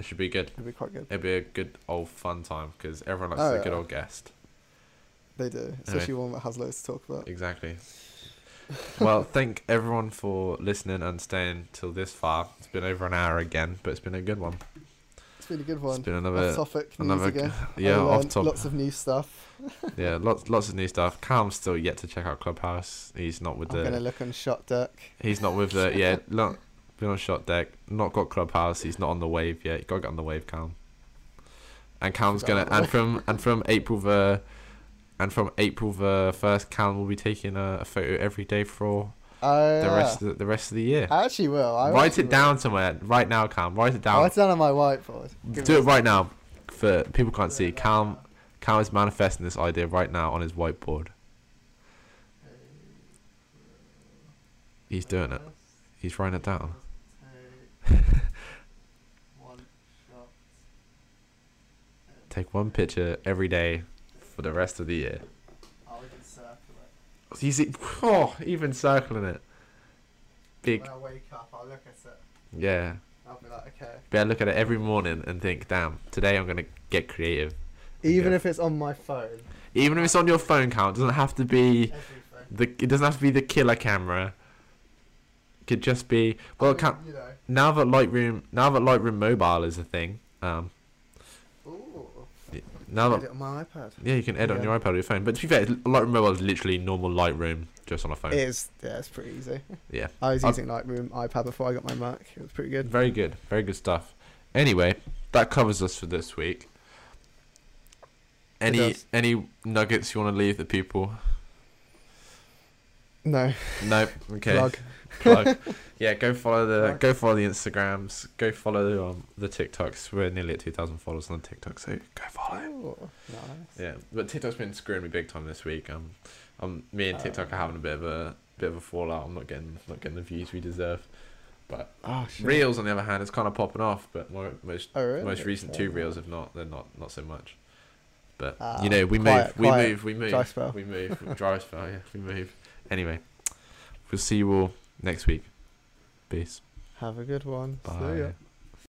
It should be good.
It'll be quite good.
It'll be a good old fun time because everyone likes
Oh,
a good old guest.
They do, especially one that has loads to talk about.
Exactly. well, thank everyone for listening and staying till this far. It's been over an hour again, but it's been a good one.
It's been a good
It's
one.
been
Off
another,
topic news
another,
again.
yeah, off
learned
top,
Lots of new stuff.
yeah, lots, lots of new stuff. Calm's still yet to check out Clubhouse. He's not with
I'm gonna look on Shot Deck.
he's not with the, yeah, not been on Shot Deck, not got Clubhouse. He's not on the wave yet. You gotta get on the wave, Calm. And Calm's gonna, and from, and from April the, and from April the first, Calm will be taking a, a photo every day for
Oh,
the rest of the, the rest of the year.
I actually will. I
Write
actually
it
will.
down somewhere right now, Calm. Write it
I'll
down.
write it down on my whiteboard. Give
Do it right now. For people can't see, Calm, Calm is manifesting this idea right now on his whiteboard. He's doing it. He's writing it down. take one picture every day for the rest of the year.
Oh, we can circle it.
You oh, even circling it. Big,
When I wake up, I'll look at it.
yeah.
I'll be like, okay.
But I look at it every morning and think, damn, today I'm gonna get creative.
Even
Yeah.
if it's on my phone,
Even if it's on your phone count, it doesn't have to be
everything.
the. It doesn't have to be the killer camera. It could just be well.
I mean,
Can,
you know.
now that Lightroom, now that Lightroom Mobile is a thing, um,
Ooh.
Now that
on my iPad.
yeah, you can edit on your iPad or your phone. But to be fair, Lightroom Mobile is literally normal Lightroom just on a phone.
It is. Yeah, it's pretty easy.
Yeah.
I was using Lightroom iPad before I got my Mac. It was pretty good.
Very good, very good stuff. Anyway, that covers us for this week. Any any nuggets you want to leave the people?
No.
Nope. Okay.
Plug.
Yeah, go follow the go follow the Instagrams. Go follow um, the TikToks. We're nearly at two thousand followers on TikTok, so go follow.
Ooh, nice.
Yeah, but TikTok's been screwing me big time this week. Um, um, me and TikTok
Oh.
are having a bit of a bit of a fallout. I'm not getting not getting the views we deserve. But
Oh,
reels, on the other hand, is kind of popping off. But more, most
Oh, really?
most recent
Fair
two reels have not. They're not not so much. But
Ah,
you know, we
quiet,
move, we move, we move,
dry spell.
we move. dry spell, yeah, we move. Anyway, we'll see you all next week. Peace.
Have a good one. See
Bye.
ya.